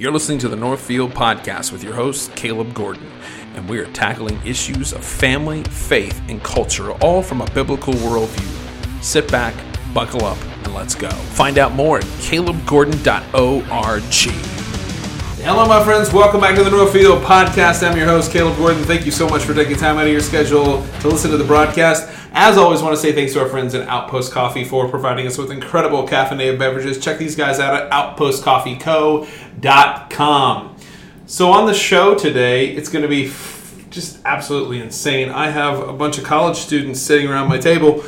You're listening to the Northfield Podcast with your host, Caleb Gordon, and we are tackling issues of family, faith, and culture, all from a biblical worldview. Sit back, buckle up, and let's go. Find out more at calebgordon.org. Hello, my friends. Welcome back to the Northfield Podcast. I'm your host, Caleb Gordon. Thank you so much for taking time out of your schedule to listen to the broadcast. As always, want to say thanks to our friends at Outpost Coffee for providing us with incredible caffeinated beverages. Check these guys out at outpostcoffeeco.com. So, on the show today, it's going to be f- just absolutely insane. I have a bunch of college students sitting around my table,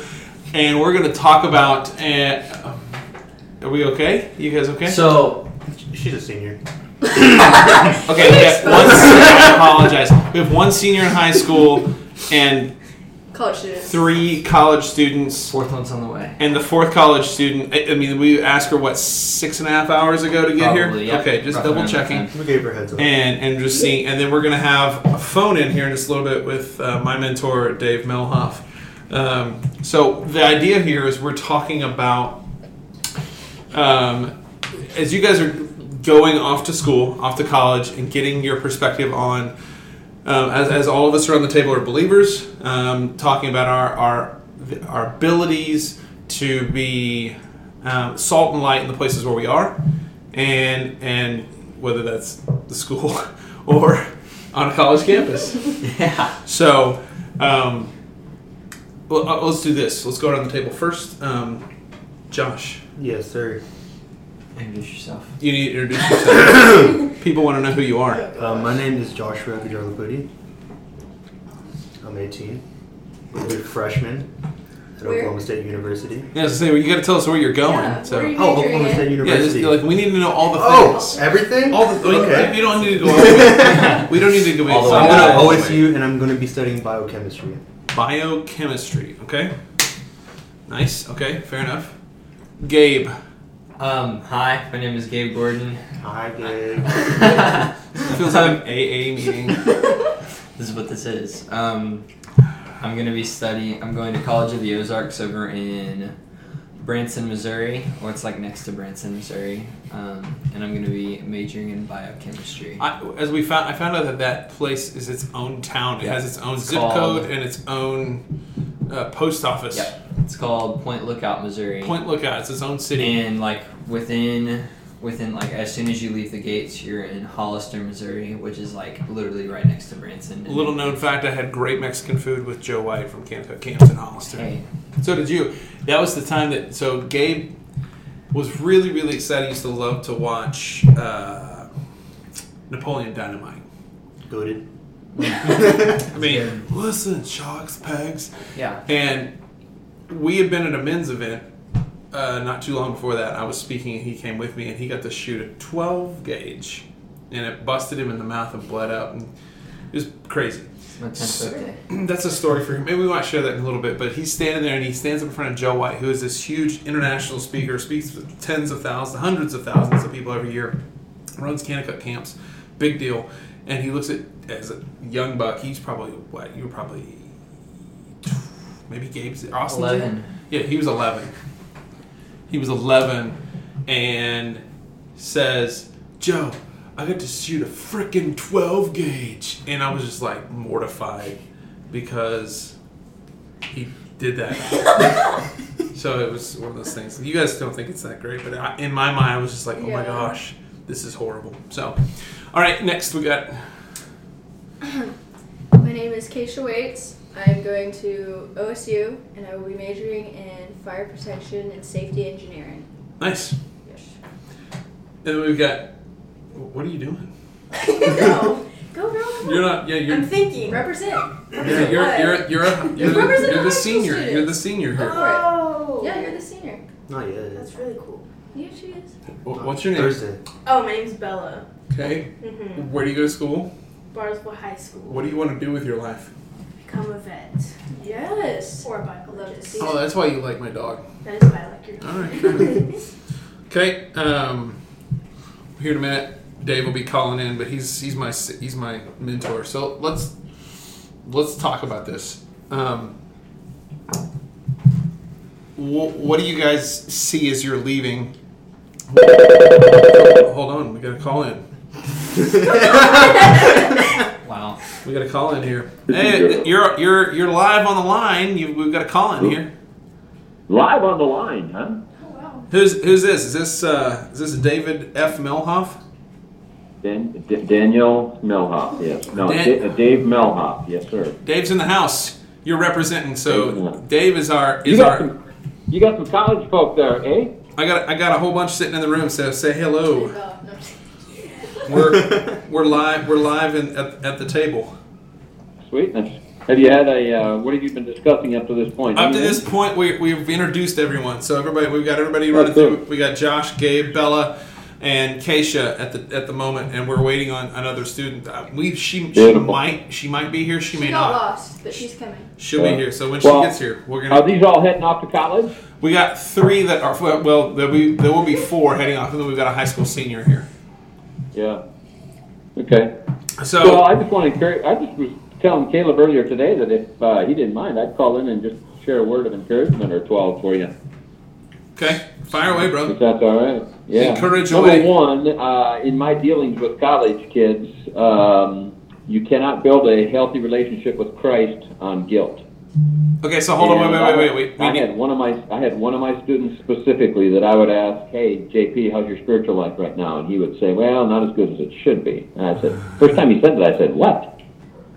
and we're going to talk about. Uh, are we okay? You guys okay? So, She's a senior. Okay, we have one. I apologize. We have one senior in high school and College students. three college students, fourth one's on the way. and the fourth college student. I I mean, we asked her what six and a half hours ago to get Probably, here. yep. Okay, just Rough double around that checking. time. We gave her heads up. And and just seeing, and then we're gonna have a phone in here in just a little bit with uh, my mentor Dave Melhoff. Um, so the idea here is we're talking about um, as you guys are going off to school, off to college, and getting your perspective on, um, as, as all of us around the table are believers, um, talking about our, our our abilities to be um, salt and light in the places where we are, and and whether that's the school or on a college campus. Yeah. So, um, well, uh, let's do this. Let's go around the table first. Um, Josh, yes, sir. Introduce yourself. you need to introduce yourself. People want to know who you are. Uh, my name is Joshua Gajarlapudi. I'm 18. I'm a freshman at Where? Oklahoma State University. Yeah, so say well, you got to tell us where you're going. Yeah, so where are you- Oh, Majoring Oklahoma in? State yeah, just, like we need to know all the oh, everything? All the Okay. you don't need to go. All the way. we don't need to go. All the So I'm going to OSU and I'm going to be studying biochemistry. Biochemistry. Okay. Nice. Okay. Fair enough. Gabe. Um, hi, my name is Gabe Gordon. Hi, Gabe. Feels like an AA meeting. This is what this is. Um, I'm gonna be studying. I'm going to College of the Ozarks over in Branson, Missouri, or it's like next to Branson, Missouri. Um, and I'm gonna be majoring in biochemistry. I, as we found, I found out that that place is its own town. It Yeah. has its own It's zip called- code and its own uh, post office. Yep. It's called Point Lookout, Missouri. Point Lookout. It's its own city. And like within within like as soon as you leave the gates, you're in Hollister, Missouri, which is like literally right next to Branson. And- Little known fact: I had great Mexican food with Joe White from Camp Camps in Hollister. Hey, So did you. That was the time that. So Gabe was really, really excited. He used to love to watch uh, Napoleon Dynamite. Goaded. I mean, Yeah. listen, shocks, pegs. yeah. And we had been at a men's event uh, not too long before that. I was speaking, and he came with me, and he got to shoot a 12 gauge, and it busted him in the mouth and bled out, and it was crazy. Tenth. That's a story for him. Maybe we might share that in a little bit. But he's standing there, and he stands up in front of Joe White, who is this huge international speaker, speaks to tens of thousands, hundreds of thousands of people every year, runs Kanakuk camps, big deal. And he looks at as a young buck. He's probably what you were probably maybe Gabe's Austin. Eleven. Yeah, he was 11. He was 11 and says, Joe, I got to shoot a freaking 12 gauge. And I was just like mortified because he did that. so it was one of those things. You guys don't think it's that great, but I, in my mind, I was just like, oh my gosh, this is horrible. So, all right, next we got. My name is Keisha Waits. I'm going to OSU and I will be majoring in fire protection and safety engineering. Nice. Yes. And then we've got. What are you doing? Go. Go, girl. Come You're not. Yeah, you're. I'm thinking. Represent. You're, you're, what? you're, you're, a, you're, the, you're the high school senior. You're the senior here. Oh. Yeah, you're the senior. Not yet. That's really cool. Yeah, she is. What's your name? Thursday. Oh, my name's Bella. Okay. Mm-hmm. Where do you go to school? Bartlesville High School. What do you want to do with your life? Become a vet Yes. or a Love to biologist. see Oh, that's why you like my dog. That is why I like your dog. All right. fair enough. okay. Um, here in a minute, Dave will be calling in, but he's he's my he's my mentor. So let's let's talk about this. Um, wh- what do you guys see as you're leaving? Hold on, we got to call in. Wow. We got a call in here. Hey, you're you're you're live on the line. You, we've got a call in here. Live on the line, huh? Oh, wow. Who's who's this? Is this uh, is this David F. Melhoff? Dan, D- Daniel Melhoff, yes. No, Dan- Da- uh, Dave Melhoff, yes, sir. Dave's in the house. You're representing. So Dave is our You is got our. some, you got some college folk there, eh? I got I got a whole bunch sitting in the room. So say hello. Oh, no, I'm just- We're we're live. We're live in, at, at the table. Sweetness. Have you had a? Uh, what have you been discussing up to this point? Up to this point, we, we've introduced everyone. So everybody, we've got everybody running good. through. We got Josh, Gabe, Bella, and Keisha at the at the moment, and we're waiting on another student. Uh, we she, she might she might be here. She She may got not. lost, but she's coming. She'll Yeah. be here. So when Well, she gets here, we're gonna. Are these all heading off to college? We got three that are well. well, There be there will be four heading off, and then we've got a high school senior here. Yeah. Okay. So well, I just want to encourage. I just was telling Caleb earlier today that if uh, he didn't mind, I'd call in and just share a word of encouragement or twelve for you. okay, fire away, brother. If that's all right. Yeah. Encourage Number away. one, uh, in my dealings with college kids, um, you cannot build a healthy relationship with Christ on guilt. Okay, so hold on, wait, wait, wait, wait, wait. I had one of my I had one of my students specifically that I would ask, "Hey, JP, how's your spiritual life right now?" And he would say, "Well, not as good as it should be." And I said, first time he said that, I said, "What?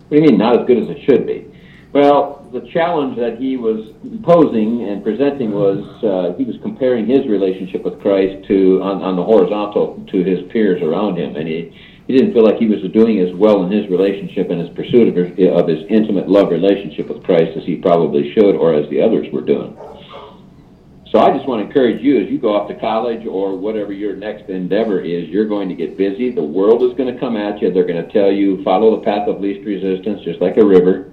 What do you mean not as good as it should be?" Well, the challenge that he was posing and presenting was uh, he was comparing his relationship with Christ to on, on the horizontal to his peers around him, and he he didn't feel like he was doing as well in his relationship and his pursuit of his, of his intimate love relationship with Christ as he probably should or as the others were doing. So I just want to encourage you as you go off to college or whatever your next endeavor is, you're going to get busy. The world is going to come at you. They're going to tell you follow the path of least resistance, just like a river.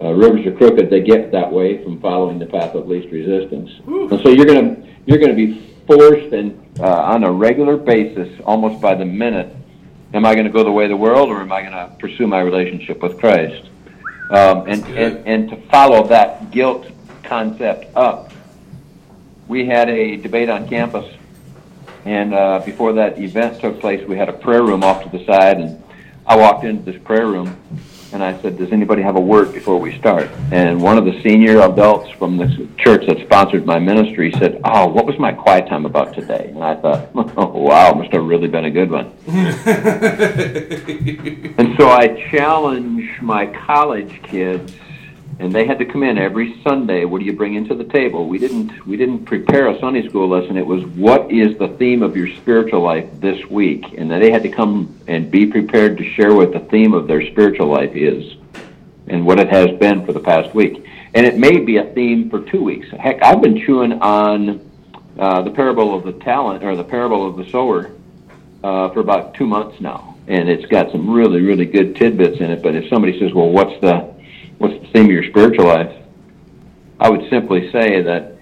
Uh, rivers are crooked; they get that way from following the path of least resistance. And so you're going to you're going to be forced and uh, on a regular basis, almost by the minute, am I going to go the way of the world or am I going to pursue my relationship with Christ? Um, and, and and to follow that guilt concept up we had a debate on campus, and uh, before that event took place, we had a prayer room off to the side, and I walked into this prayer room, and I said, "Does anybody have a word before we start?" And one of the senior adults from the church that sponsored my ministry said, "Oh, what was my quiet time about today?" And I thought, "Oh, wow, must have really been a good one." And so I challenge my college kids, and they had to come in every Sunday. What do you bring into the table? We didn't we didn't prepare a Sunday school lesson. It was what is the theme of your spiritual life this week, and then they had to come and be prepared to share what the theme of their spiritual life is, and what it has been for the past week. And it may be a theme for two weeks. Heck, I've been chewing on uh, the parable of the talent or the parable of the sower uh, for about two months now, and it's got some really, really good tidbits in it. But if somebody says, "Well, what's the what's the theme of your spiritual life?" I would simply say that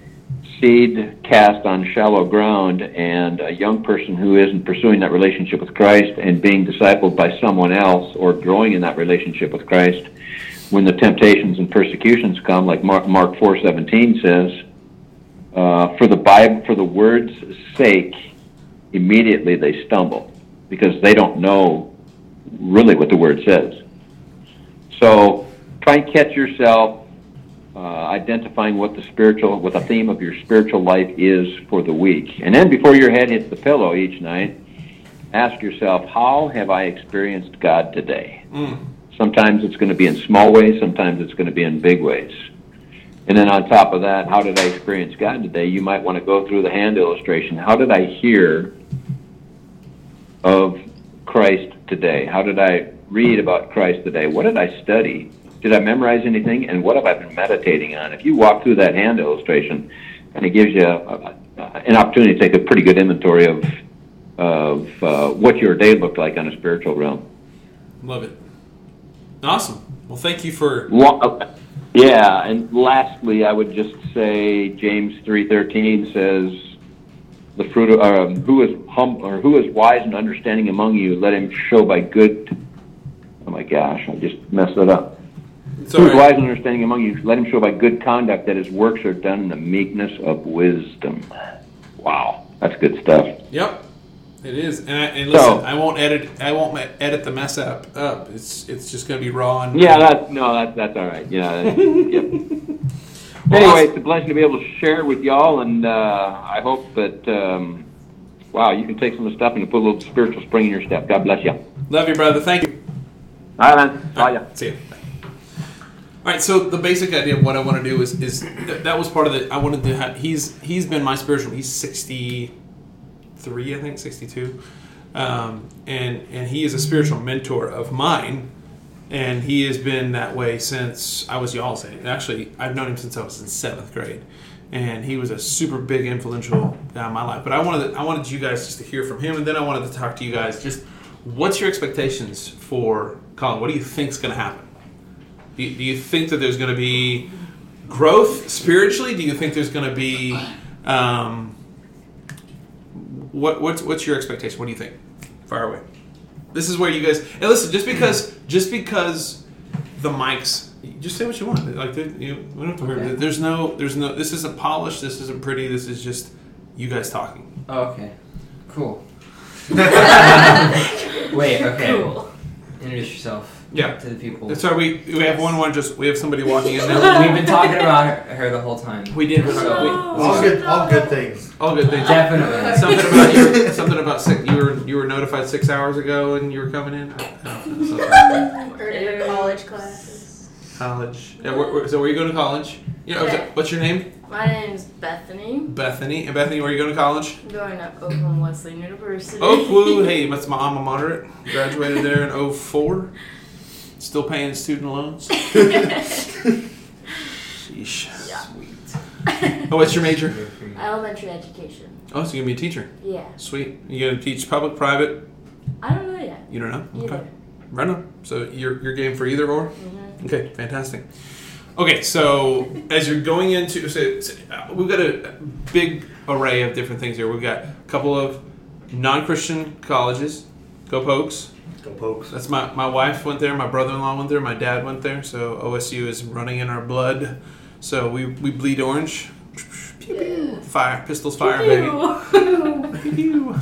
seed cast on shallow ground, and a young person who isn't pursuing that relationship with Christ and being discipled by someone else or growing in that relationship with Christ, when the temptations and persecutions come, like Mark, Mark four seventeen says, uh, for the Bible, for the word's sake, immediately they stumble because they don't know really what the word says. So try and catch yourself uh, identifying what the spiritual, what the theme of your spiritual life is for the week, and then before your head hits the pillow each night, ask yourself, how have I experienced God today? Mm. Sometimes it's going to be in small ways, sometimes it's going to be in big ways. And then on top of that, how did I experience God today? You might want to go through the hand illustration. How did I hear of Christ today? How did I read about Christ today? What did I study? Did I memorize anything? And what have I been meditating on? If you walk through that hand illustration, and it gives you a, a, an opportunity to take a pretty good inventory of of uh, what your day looked like on a spiritual realm. Love it. Awesome. Well, thank you for. Wa- uh, Yeah, and lastly, I would just say James three thirteen says, "The fruit of um, who is hum or who is wise and understanding among you, let him show by good." Oh my gosh, I just messed it up. It's Who all is right. wise and understanding among you, let him show by good conduct that his works are done in the meekness of wisdom. Wow, that's good stuff. Yep. It is, and, I, and listen, So- I won't edit. I won't edit the mess up. Up. It's it's just gonna be raw and Yeah, that no, that's that's all right. Yeah. yep. Well, Anyway, it's a pleasure to be able to share with y'all, and uh, I hope that um, wow, you can take some of the stuff and put a little spiritual spring in your step. God bless you. Love you, brother. Thank you. right, man. Bye, ya. See you. All right. So the basic idea of what I want to do is is that, that was part of the. I wanted to have. He's he's been my spiritual. He's sixty three, I think, sixty two, um, and and he is a spiritual mentor of mine. And he has been that way since I was y'all's age. Actually, I've known him since I was in seventh grade, and he was a super big influential in my life. But I wanted I wanted you guys just to hear from him, and then I wanted to talk to you guys. Just what's your expectations for Colin? What do you think's going to happen? Do you, do you think that there's going to be growth spiritually? Do you think there's going to be um, what what's what's your expectation? What do you think? Fire away. This is where you guys and listen. Just because just because the mics, just say what you want. Like there- you, we don't have to worry. Okay. There's no there's no. This isn't polished. This isn't pretty. This is just you guys talking. Oh, okay. Cool. Wait, okay. Cool. Introduce yourself Yeah. to the people. Sorry, we we have one one. Just we have somebody walking in now. We've been talking about her, her the whole time. We did. Oh, so- All good, all good things. All good things. Definitely. Something about you. Something about six. You were you were notified six hours ago and you were coming in. Something. Earlier college classes. College. Yeah, where, where, so where you going to college? Yeah. was it- What's your name? My name's Bethany. Bethany. And Bethany, where you going to college? I'm going to Oklahoma Wesleyan University. Oh, Oakwood. Hey, that's my alma mater. Graduated there in 04. Still paying student loans. Sheesh. Yeah. Sweet. Oh, what's your major? Elementary education. Oh, so you're gonna be a teacher. Yeah. Sweet. You gonna teach public, private? I don't know yet. You don't know. Either. Right on. So you're you're game for either or. hmm Okay, fantastic. Okay, so as you're going into, so, so, uh, we've got a big array of different things here. We've got a couple of non-Christian colleges. Go Pokes. Go pokes. That's my my wife went there. My brother-in-law went there. My dad went there. So OSU is running in our blood. So we we bleed orange. Pew, pew. Yeah. Fire pistols, fire, baby. Pew, pew.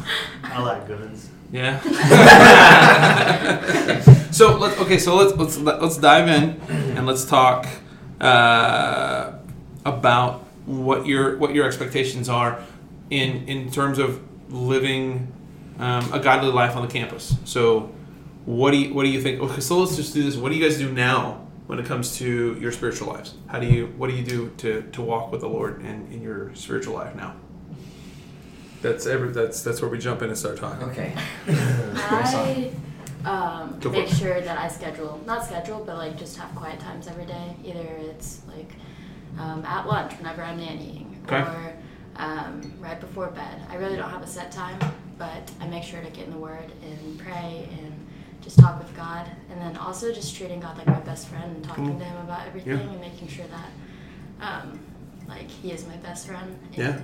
I like guns. Yeah. so let's okay. So let's let's let's dive in and let's talk uh, about what your what your expectations are in in terms of living um, a godly life on the campus. So what do you what do you think? Okay, so let's just do this. What do you guys do now when it comes to your spiritual lives? How do you what do you do to to walk with the Lord in in your spiritual life now? That's every that's that's where we jump in and start talking. Okay. I um, Go for make sure that I schedule, not schedule, but like just have quiet times every day. Either it's like um, at lunch whenever I'm nannying, Okay. or um, right before bed. I really don't have a set time, but I make sure to get in the Word and pray and just talk with God. And then also just treating God like my best friend and talking Cool. to Him about everything and making sure that um, like He is my best friend. And, Yeah.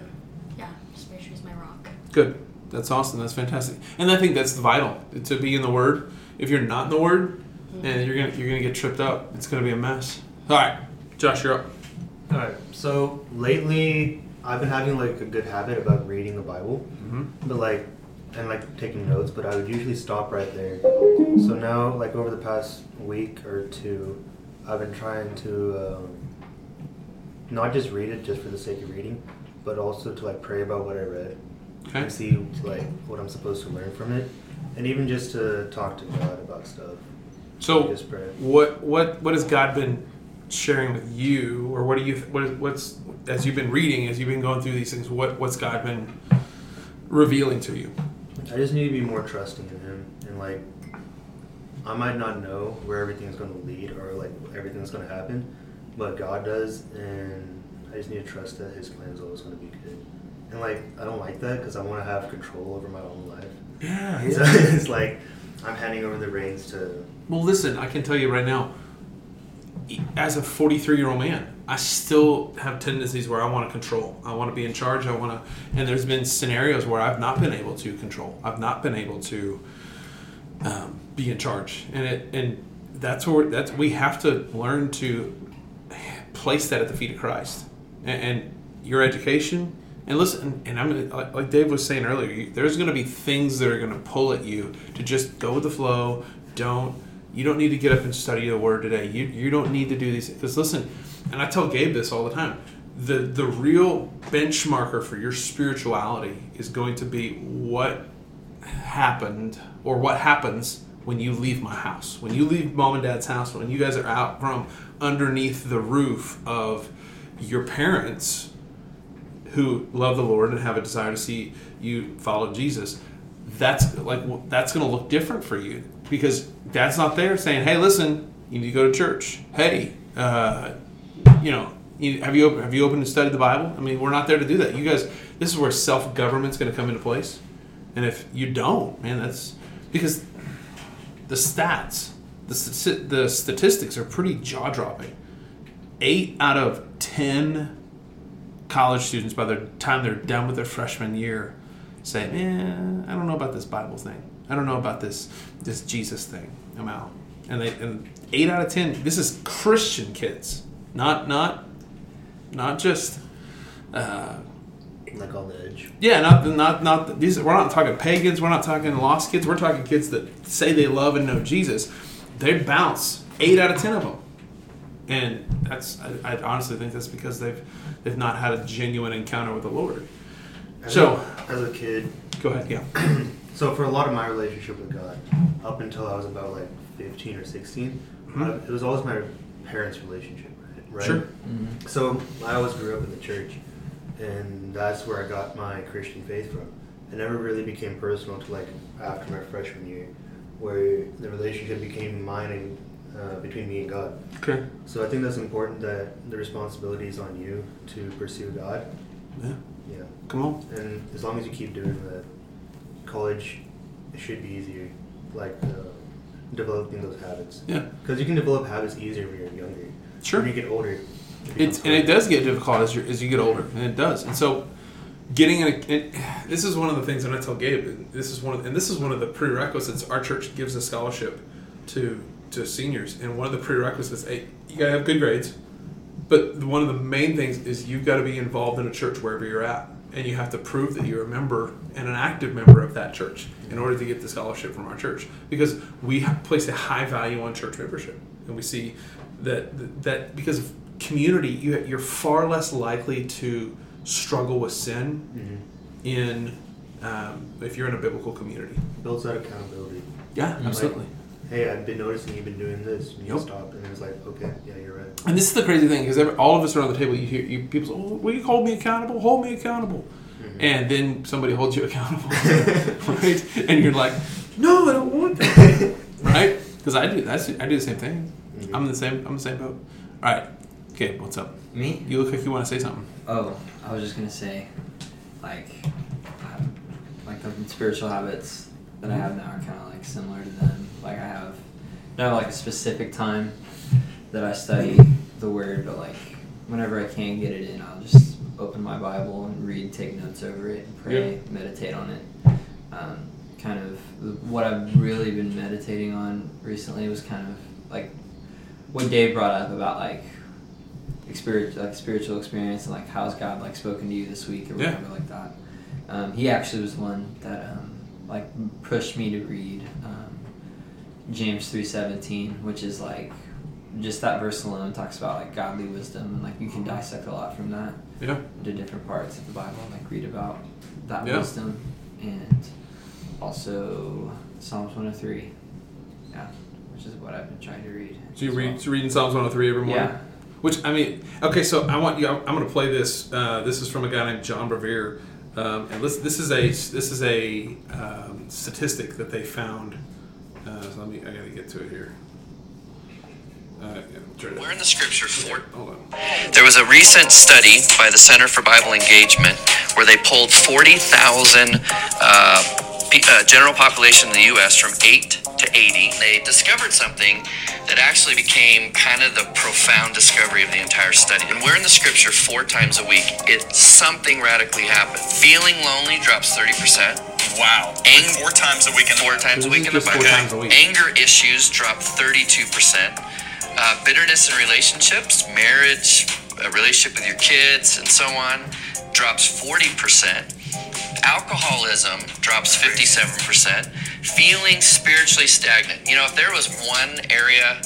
Yeah, just make sure He's my rock. Good. That's awesome. That's fantastic. And I think that's vital to be in the Word. If you're not in the Word, and you're gonna you're gonna get tripped up. It's gonna be a mess. All right, Josh, you're up. All right. So lately, I've been having like a good habit about reading the Bible, Mm-hmm. but like, and like taking notes. But I would usually stop right there. So now, like over the past week or two, I've been trying to um, not just read it just for the sake of reading, but also to like pray about what I read Okay. and see like what I'm supposed to learn from it, and even just to talk to God about stuff. So, just pray. what what what has God been sharing with you, or what do you what is, what's as you've been reading, as you've been going through these things? What what's God been revealing to you? I just need to be more trusting in him and like I might not know where everything is going to lead or like everything that's going to happen, but God does, and I just need to trust that His plan is always going to be good. And like I don't like that because I want to have control over my own life. Yeah. So it's like I'm handing over the reins to. Well, listen, I can tell you right now, as a 43 year old man, I still have tendencies where I want to control. I want to be in charge. I want to, and there's been scenarios where I've not been able to control. I've not been able to um, be in charge, and it and that's where that's we have to learn to place that at the feet of Christ, and, and your education And listen, and I'm like, Dave was saying earlier, you, there's going to be things that are going to pull at you to just go with the flow. Don't you don't need to get up and study the word today. You you don't need to do these because listen, and I tell Gabe this all the time. The the real benchmarker for your spirituality is going to be what happened or what happens when you leave my house. When you leave mom and dad's house, when you guys are out from underneath the roof of your parents who love the Lord and have a desire to see you follow Jesus, that's like that's going to look different for you because dad's not there saying, "Hey, listen, you need to go to church." Hey, uh, you know, you, have you have you opened and studied the Bible? I mean, we're not there to do that. You guys, this is where self government's going to come into place, and if you don't, man, that's because the stats, the the statistics are pretty jaw dropping. Eight out of ten college students, by the time they're done with their freshman year, say, "Man, I don't know about this Bible thing. I don't know about this this Jesus thing. I'm out." And they and eight out of ten. This is Christian kids, not not not just. Uh, Like on the edge. yeah, not not not these. We're not talking pagans. We're not talking lost kids. We're talking kids that say they love and know Jesus. They bounce eight out of ten of them, and that's. I, I honestly think that's because they've they've not had a genuine encounter with the Lord. As So- a, as a kid, Go ahead, yeah. so for a lot of my relationship with God, up until I was about like 15 or 16, Mhm. uh, it was always my parents' relationship, right? Sure. Mhm. So I always grew up in the church, and that's where I got my Christian faith from. It never really became personal to like after my freshman year, where the relationship became mine and uh, between me and God. Okay. So I think that's important that the responsibility is on you to pursue God. Yeah. Yeah. Come on. And as long as you keep doing that, college it should be easier, like uh, developing those habits. Yeah. Because you can develop habits easier when you're younger. Sure. When you get older, it It's and it does get difficult as you as you get older, and it does. And so, getting in a, it, this is one of the things that I tell Gabe. and This is one of, and this is one of the prerequisites. Our church gives a scholarship to to seniors, and one of the prerequisites, hey, you gotta have good grades. But one of the main things is you've got to be involved in a church wherever you're at, and you have to prove that you're a member and an active member of that church in order to get the scholarship from our church. Because we place a high value on church membership, and we see that that because of community, you, you're far less likely to struggle with sin Mhm. in um, if you're in a biblical community. builds that accountability. Yeah, Mhm. absolutely. Hey, I've been noticing you've been doing this. And You Yep. stop. And it was like, okay, yeah, you're right. And this is the crazy thing because all of us around the table, you hear you, people say, oh, "Will you hold me accountable? Hold me accountable." Mhm. And then somebody holds you accountable, right? And you're like, "No, I don't want that." right? Because I do. That's I do the same thing. I'm in the same. I'm the same boat. All right, okay. What's up? Me? You look like you want to say something. Oh, I was just gonna say, like, like the spiritual habits that I have now are kind of like similar to them. Like I have, I have like a specific time that I study the word, but like whenever I can get it in, I'll just open my Bible and read, take notes over it, and pray, meditate on it. Um, kind of what I've really been meditating on recently was kind of like what Dave brought up about like spiritual like spiritual experience and like how's God like spoken to you this week or Yeah. whatever like that. Um, he actually was the one that um, like pushed me to read um, James three seventeen, which is like just that verse alone talks about like godly wisdom and like you can dissect a lot from that Yeah. into different parts of the Bible and like read about that Yeah. wisdom and also Psalms one hundred three. Yeah, which is what I've been trying to read. So you as read well. so reading Psalms 103 every morning. Yeah. Which I mean, okay, so I want you. I'm going to play this. Uh, this is from a guy named John Bevere, um, and listen, this is a this is a um, statistic that they found. Uh, so let me. I got to get to it here. Uh, yeah, Where in the scripture for Hold. There was a recent study by the Center for Bible Engagement where they pulled 40,000 uh, pe- uh, general population in the U.S. from 8 to 80. They discovered something that actually became kind of the profound discovery of the entire study. And we're in the scripture four times a week, it something radically happened. Feeling lonely drops 30%. Wow. Ang- four times a week in the Four times a week in the Bible. times a week. Anger issues drop 32%. Uh, bitterness in relationships, marriage, a relationship with your kids, and so on, drops 40%. Alcoholism drops 57%. Feeling spiritually stagnant. You know, if there was one area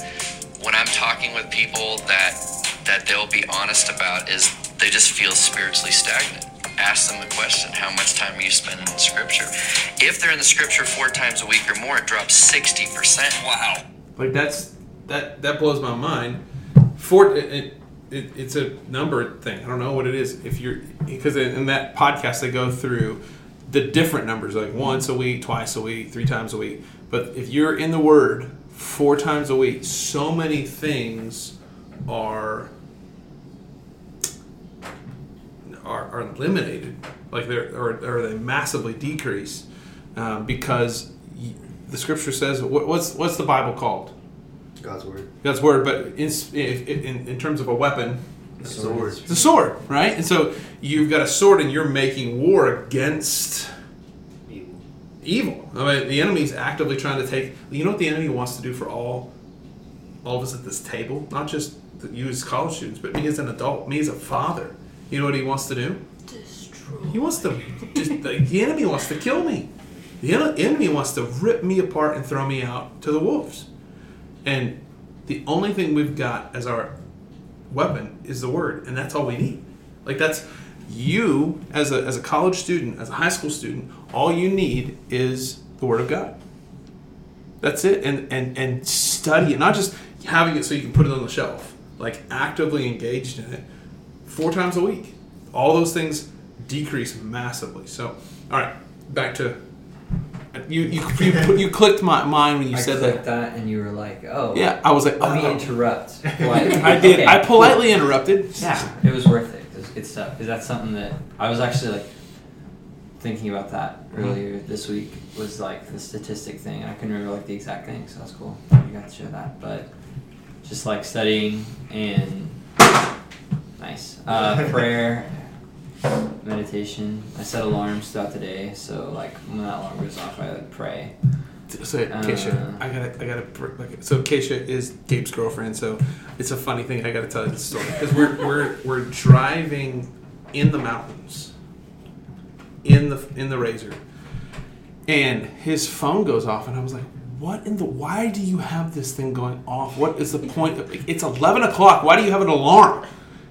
when I'm talking with people that that they'll be honest about is they just feel spiritually stagnant. Ask them the question, how much time are you spending in scripture? If they're in the scripture four times a week or more, it drops 60%. Wow. Like that's that that blows my mind. For it, it, it, it's a number thing. I don't know what it is. If you're because in, that podcast they go through the different numbers, like once a week, twice a week, three times a week. But if you're in the Word four times a week, so many things are are, are eliminated. Like they're or, or they massively decrease um, because the Scripture says what, what's what's the Bible called? God's word. God's word, but in, in, in terms of a weapon, the word. it's a sword, right? And so you've got a sword and you're making war against Evil. evil. I mean, the enemy's actively trying to take. You know what the enemy wants to do for all, all of us at this table? Not just you as college students, but me as an adult, me as a father. You know what he wants to do? Destroy. He wants to. Just, like, the enemy wants to kill me. The enemy wants to rip me apart and throw me out to the wolves. And the only thing we've got as our weapon is the word, and that's all we need. Like that's you as a as a college student, as a high school student, all you need is the word of God. That's it, and and and study it, not just having it so you can put it on the shelf. Like actively engaged in it, four times a week. All those things decrease massively. So, all right, back to you. You you, put- you clicked my mind when you I said clicked that. that, and you were like, "Oh, Yeah, I was like, Let me oh. interrupt." Like, I did. okay, I politely cool. interrupted. Yeah, it was worth it. It was good stuff because that's something that I was actually like thinking about that Mm-hmm. earlier this week. Was like the statistic thing, and I couldn't remember like the exact thing, so that's cool. You got to share that, but just like studying and nice uh, prayer, meditation. I set alarms throughout the day, so like when that alarm goes off, I like pray. So Keisha, Uh. I gotta, I gotta. Like, so Keisha is Gabe's girlfriend. So it's a funny thing. I gotta tell you this story because we're we're we're driving in the mountains, in the in the Razor, and his phone goes off, and I was like, "What in the? Why do you have this thing going off? What is the point? Of, it's eleven o'clock. Why do you have an alarm?"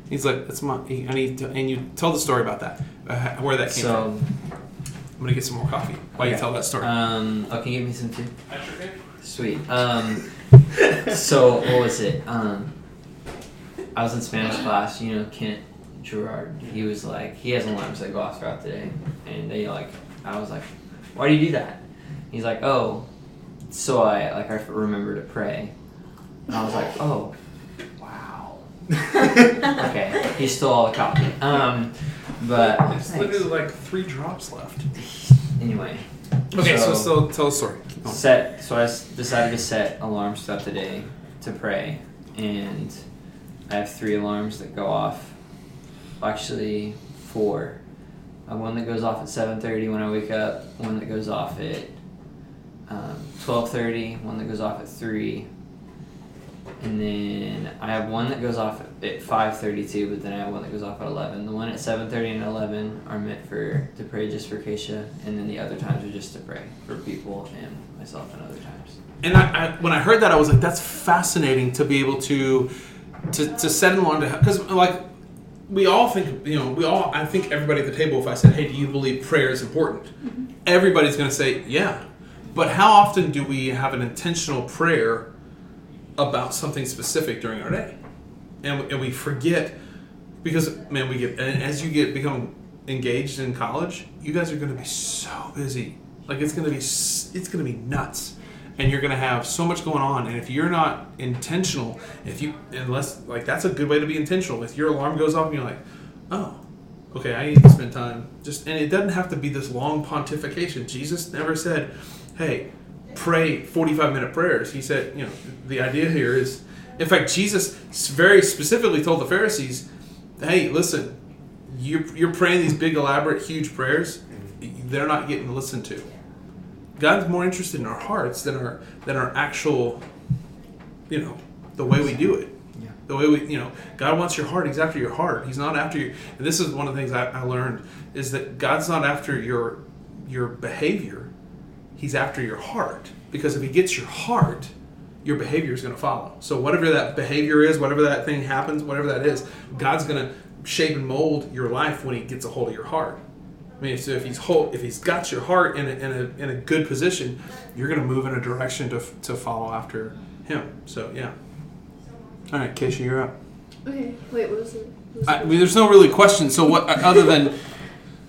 He's like, "That's my." he- I need and you tell the story about that, uh, where that came from. So, I'm gonna get some more coffee while you tell that story. um, oh, can you give me some too? Sweet. Um, so what was it? Um, I was in Spanish class. You know Kent Gerard. He was like, he has alarms that go off throughout the day, and they like. I was like, why do you do that? He's like, oh, so I like I remember to pray. And I was like, oh, wow. okay, he stole all the coffee. Um, but It's thanks. literally like three drops left. anyway. Okay, so, So- so tell a story. Keep going. set so i s- decided to set alarms throughout the day to pray and i have three alarms that go off actually four uh, one that goes off at 7.30 when i wake up one that goes off at um, 12.30 one that goes off at 3 and then i have one that goes off at 5.32 but then i have one that goes off at 11 the one at 7.30 and 11 are meant for to pray just for Keisha, and then the other times are just to pray for people and myself and other times And I, I, when I heard that, I was like, "That's fascinating to be able to to, to set an alarm to because like we all think you know we all I think everybody at the table. If I said, "Hey, do you believe prayer is important?" Mm-hmm. Everybody's going to say, "Yeah," but how often do we have an intentional prayer about something specific during our day, and and we forget because man, we get and as you get become engaged in college, you guys are going to be so busy. Like it's going to be it's going to be nuts, and you're going to have so much going on. And if you're not intentional, if you unless like that's a good way to be intentional. If your alarm goes off and you're like, oh, okay, I need to spend time. Just and it doesn't have to be this long pontification. Jesus never said, hey, pray 45 minute prayers. He said, you know, the idea here is, in fact, Jesus very specifically told the Pharisees, hey, listen, you're, you're praying these big, elaborate, huge prayers. They're not getting listened to. God's more interested in our hearts than our than our actual, you know, the way we do it. Yeah. The way we, you know, God wants your heart. He's after your heart. He's not after you. And this is one of the things I, I learned is that God's not after your your behavior. He's after your heart. Because if He gets your heart, your behavior is going to follow. So whatever that behavior is, whatever that thing happens, whatever that is, God's going to shape and mold your life when He gets a hold of your heart. I mean, so if he's hold, if he's got your heart in a, in a, in a good position, you're going to move in a direction to, to follow after him. So yeah. All right, Keisha, you're up. Okay. Wait, what was it? I mean, there's no really question. So what other than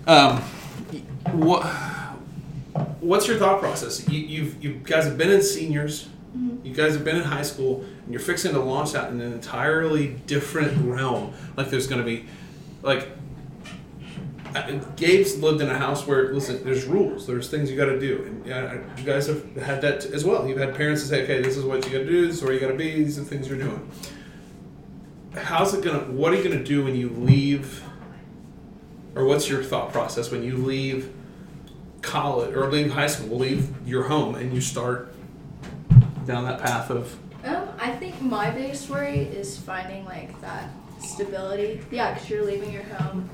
um, what what's your thought process? You you've, you guys have been in seniors. You guys have been in high school, and you're fixing to launch out in an entirely different realm. Like there's going to be, like, Gabe's lived in a house where listen, there's rules, there's things you got to do, and uh, you guys have had that as well. You've had parents that say, okay, this is what you got to do, this is where you got to be, these are the things you're doing how's it gonna what are you gonna do when you leave or what's your thought process when you leave college or leave high school leave your home and you start down that path of Um, I think my biggest worry is finding like that stability. Yeah, because you're leaving your home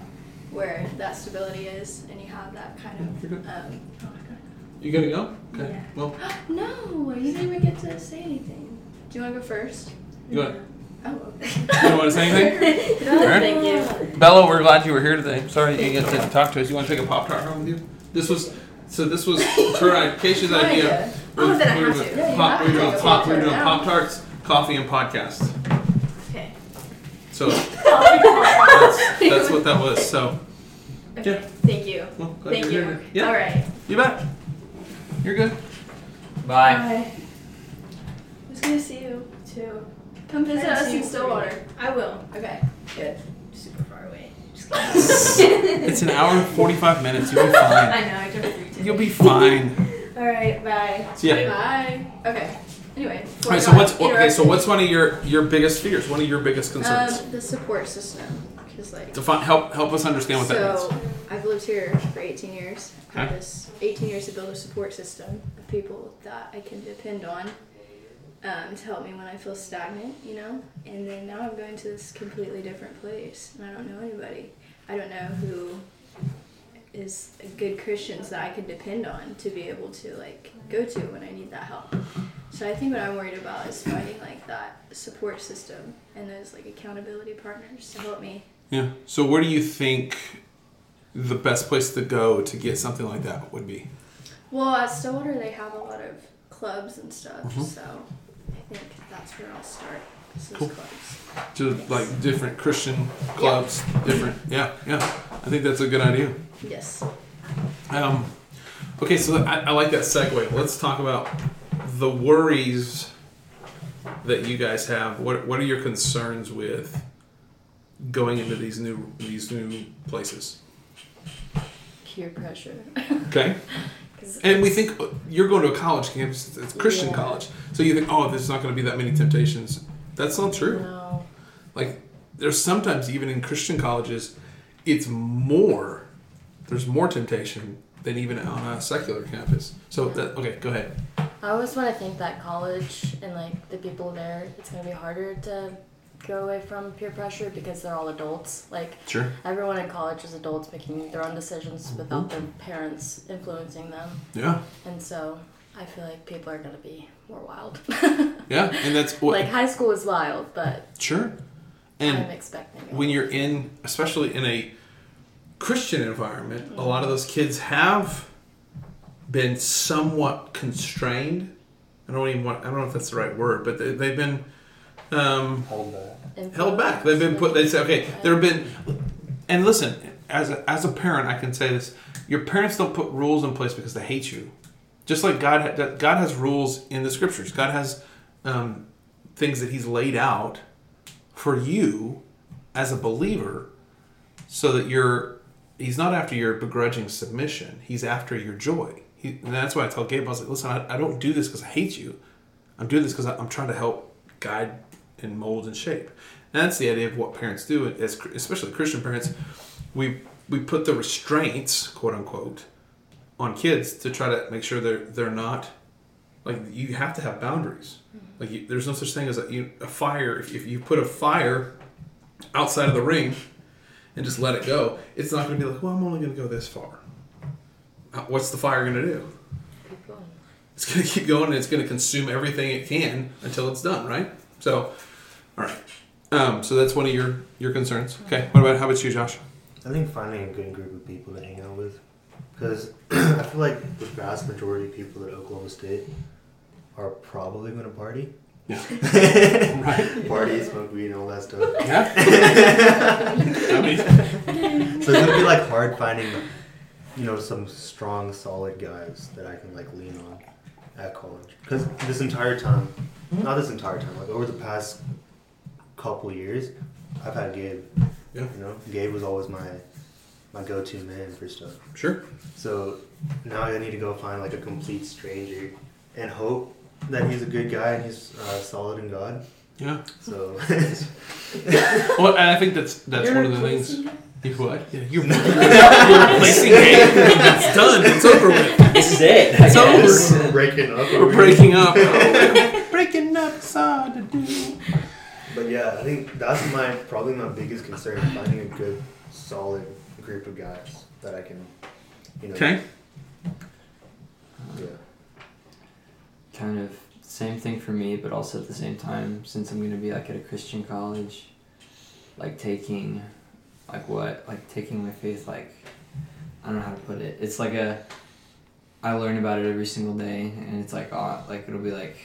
where that stability is, and you have that kind You're of. good. Um, you gonna go okay Yeah. well no, you didn't even get to say anything. Do you want to go first? you want, Oh, okay. you don't want to say anything no, Alright. thank you. bella we're glad you were here today sorry you didn't get to talk to us you want to take a pop tart home with you this was so this was her Keisha's idea Oh, then I we were have doing to. Yeah, you pop, have we were to doing take pop, we were doing pop tarts coffee and podcast Okay. so that's, that's what that was so Okay. Yeah. Thank you. well, glad Thank you're you. here. yeah All right. You bet. You're good. Bye. Bye. It's good to see you too. Come visit us in Stillwater. I will. Okay, good. Super far away. Just kidding. It's an hour and 45 minutes. You'll be fine. I know. I drove three. You'll be fine. All right. Bye. So, yeah. Bye. Okay. Anyway. All right. So what's okay? So what's one of your your biggest fears? One of your biggest concerns? Um, the support system, because like. Define. Help help us understand what that so means. I've lived here for 18 years. I've had this 18 years to build a support system of people that I can depend on um, to help me when I feel stagnant, you know. And then now I'm going to this completely different place, and I don't know anybody. I don't know who is good Christians that I can depend on to be able to like go to when I need that help. So I think what I'm worried about is finding like that support system and those like accountability partners to help me Yeah. So where do you think the best place to go to get something like that would be? Well, at Stillwater, they have a lot of clubs and stuff, Mhm. so I think that's where I'll start. Cool. clubs. To like different Christian clubs, different. Yeah, yeah. I think that's a good idea. Yes. Um, okay, so I, I like that segue. Let's talk about the worries that you guys have. What What are your concerns with going into these new these new places? Peer pressure. Okay. and we think you're going to a college campus. It's Christian Yeah. college, so you think, oh, there's not going to be that many temptations. That's not true. No. Like there's sometimes even in Christian colleges, it's more. There's more temptation than even on a secular campus. So that okay, go ahead. I always want to think that college and like the people there, it's gonna be harder to go away from peer pressure because they're all adults. Like Sure. everyone in college is adults making their own decisions mm-hmm. without their parents influencing them, Yeah. and so I feel like people are gonna be more wild. Yeah, and that's what like high school is wild, but sure. I'm And expecting it. when you're in, especially in a Christian environment, a lot of those kids have been somewhat constrained. I don't even want. I don't know if that's the right word, but they, they've been um, Hold that. held back. They've been put. They say, okay, there have been. And listen, as a, as a parent, I can say this: your parents don't put rules in place because they hate you. Just like God, God has rules in the scriptures. God has um, things that He's laid out for you as a believer, so that you're. He's not after your begrudging submission. He's after your joy. He, and that's why I tell Gabe, I was like, listen, I, I don't do this because I hate you. I'm doing this because I'm trying to help guide and mold and shape. And that's the idea of what parents do, as especially Christian parents. We we put the restraints, quote unquote, on kids to try to make sure they're they're not like you have to have boundaries. Like you, there's no such thing as a, you, a fire. If, if you put a fire outside of the ring and just let it go, it's not going to be like, well, I'm only going to go this far. Uh, What's the fire going to do? It's going to keep going and it's going to consume everything it can until it's done, right? So, all right. Um, so that's one of your your concerns. Okay. What about how about you, Josh? I think finding a good group of people to hang out with, because I feel like the vast majority of people at Oklahoma State are probably going to party. Yeah. right. Party, smoke weed, and all that stuff. Yeah. I mean, So it's gonna be like hard finding, you know, some strong, solid guys that I can like lean on at college. Because this entire time, hmm? not this entire time, like over the past couple years, I've had Gabe. Yeah. You know, Gabe was always my my go-to man for stuff. sure. So now I need to go find like a complete stranger and hope that he's a good guy and he's uh, solid in God. Yeah. So Well, and I think that's that's one of the things. You what? Yeah, you're, you're replacing Gabe. It's done. It's over with. This is it. It's over. we're breaking up. We're breaking up. breaking up. It's hard to do. But yeah, I think that's my probably my biggest concern: finding a good, solid group of guys that I can, you know. Okay. Yeah. kind of same thing for me, but also at the same time, since I'm going to be like at a Christian college, like taking, like what, like taking my faith, like I don't know how to put it. It's like a, I learn about it every single day, and it's like, oh, like it'll be like,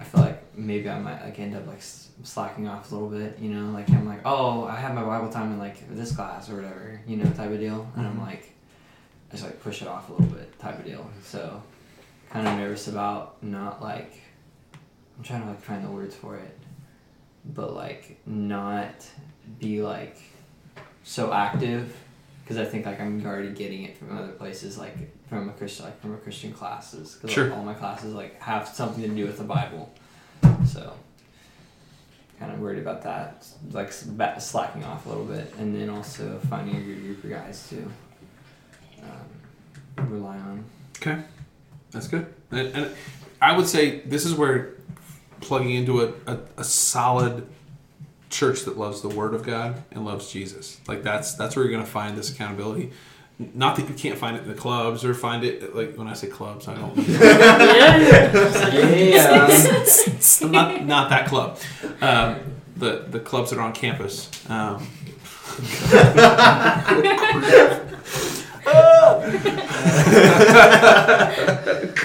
I feel like maybe I might like end up like slacking off a little bit, you know, like I'm like, oh, I have my Bible time in like this class or whatever, you know, type of deal, and I'm mm-hmm. like, I just like push it off a little bit, type of deal. So kind of nervous about not like I'm trying to like find the words for it, but like not be like so active because I think like I'm already getting it from other places like from a Christian like from a Christian classes because Sure. like, all my classes like have something to do with the Bible, so kind of worried about that like slacking off a little bit and then also finding a good group of guys to um, rely on. Okay. That's good. And, and I would say this is where plugging into a, a, a solid church that loves the Word of God and loves Jesus. Like that's that's where you're going to find this accountability. Not that you can't find it in the clubs or find it like when I say clubs, I don't. Yeah. not not that club. Um, the the clubs that are on campus. Um,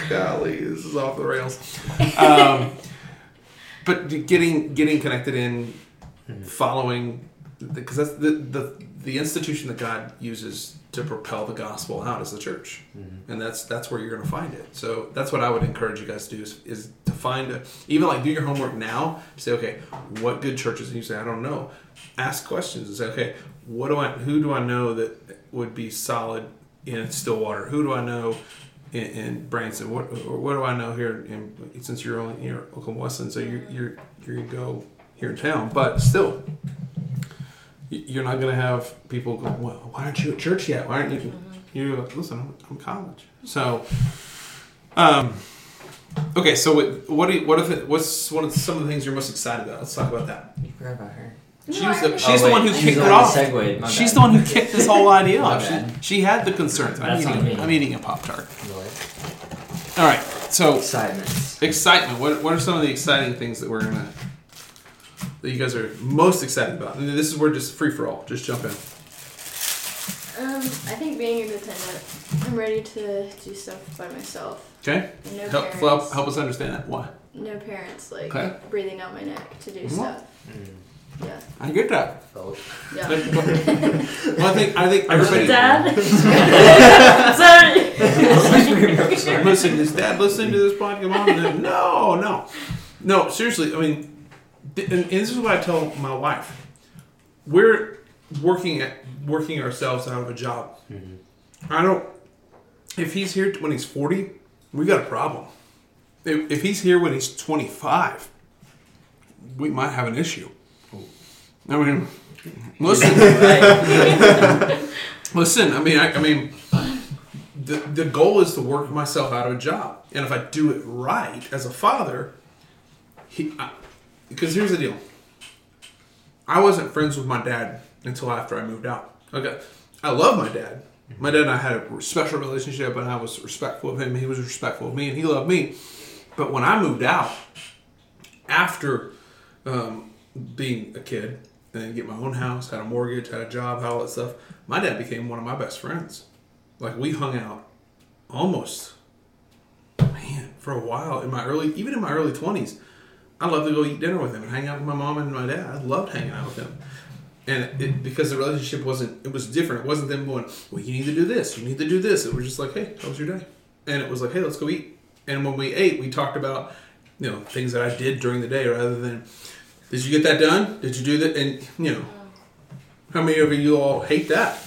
Golly, this is off the rails. Um, but getting getting connected in, Mm-hmm. following, because that's the, the the institution that God uses to propel the gospel out is the church, mm-hmm. and that's that's where you're going to find it. So that's what I would encourage you guys to do is, is to find a, even like do your homework now. Say okay, what good churches? And you say I don't know. Ask questions and say okay, what do I who do I know that would be solid in Stillwater? Who do I know? in, in Branson. What or what do I know here? In, since you're only here, Oklahoma Wesleyan, so you're you're you're gonna go here in town, but still, you're not gonna have people go. Well, why aren't you at church yet? Why aren't you? You listen. I'm, I'm college, so. Um. Okay, so what what do you, what if it, what's one of some of the things you're most excited about? Let's talk about that. You forgot about her. She No, was the, she's Oh, the one who kicked the it one off. that segued, she's bad. the one who kicked this whole idea off. She, she had the concerns. I'm That's eating. me. I'm eating a pop tart. Right. All right, so Excitement. excitement. What, what are some of the exciting things that we're gonna that you guys are most excited about? And this is where just free for all. Just jump in. Um, I think being a independent. I'm ready to do stuff by myself. Okay, no help, parents. help help us understand that. Why? No parents like Okay. breathing out my neck to do Mhm. stuff. Mm. Yeah. I get that. Felt. Yeah. But- but- well, I think I think everybody. Dad? Sorry. Listen, is Dad listening to this podcast? Mom? No, no, no. Seriously, I mean, th- and, and this is what I tell my wife. We're working at working ourselves out of a job. Mhm. I don't. If he's here when he's forty, we got a problem. If, if he's here when he's twenty five, we might have an issue. I mean, listen, listen. I mean, I, I mean, the the goal is to work myself out of a job, and if I do it right as a father, he I, because here's the deal. I wasn't friends with my dad until after I moved out. Okay, I love my dad. My dad and I had a special relationship, and I was respectful of him. He was respectful of me, and he loved me. But when I moved out, after um, being a kid and get my own house, had a mortgage, had a job, had all that stuff, my dad became one of my best friends. Like we hung out almost, man, for a while in my early, even in my early twenties. I loved to go eat dinner with him and hang out with my mom and my dad. I loved hanging out with him. And it, because the relationship wasn't, it was different. It wasn't them going, well, you need to do this, you need to do this. It was just like, hey, how was your day? And it was like, hey, let's go eat. And when we ate, we talked about, you know, things that I did during the day rather than, did you get that done? Did you do that? And, you know, how many of you all hate that?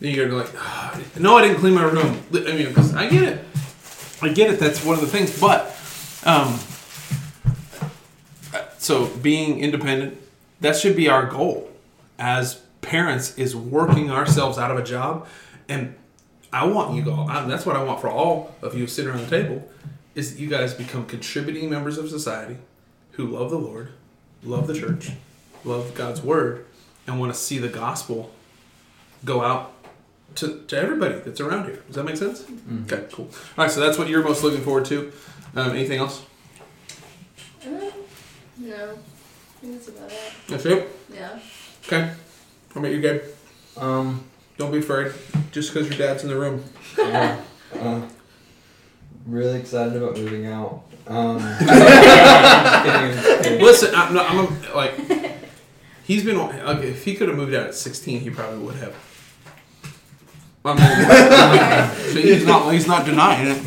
Then you're like, "Ah, no, I didn't clean my room. I mean, because I get it. I get it. That's one of the things. But, um, so being independent, that should be our goal as parents is working ourselves out of a job. And I want you all, I, that's what I want for all of you sitting around the table, is that you guys become contributing members of society who love the Lord, love the church, love God's word, and want to see the gospel go out to, to everybody that's around here. Does that make sense? Okay, cool. All right, so that's what you're most looking forward to. Um, anything else? No. I think that's about it. That's it? Yeah. Okay. How about you, Gabe? Um, Don't be afraid. Just because your dad's in the room. yeah, uh, really excited about moving out. Um, just kidding, I'm just kidding. Listen, I'm, not, I'm a, like, he's been. Okay, if he could have moved out at 16, he probably would have. I mean, so he's not. He's not denying it.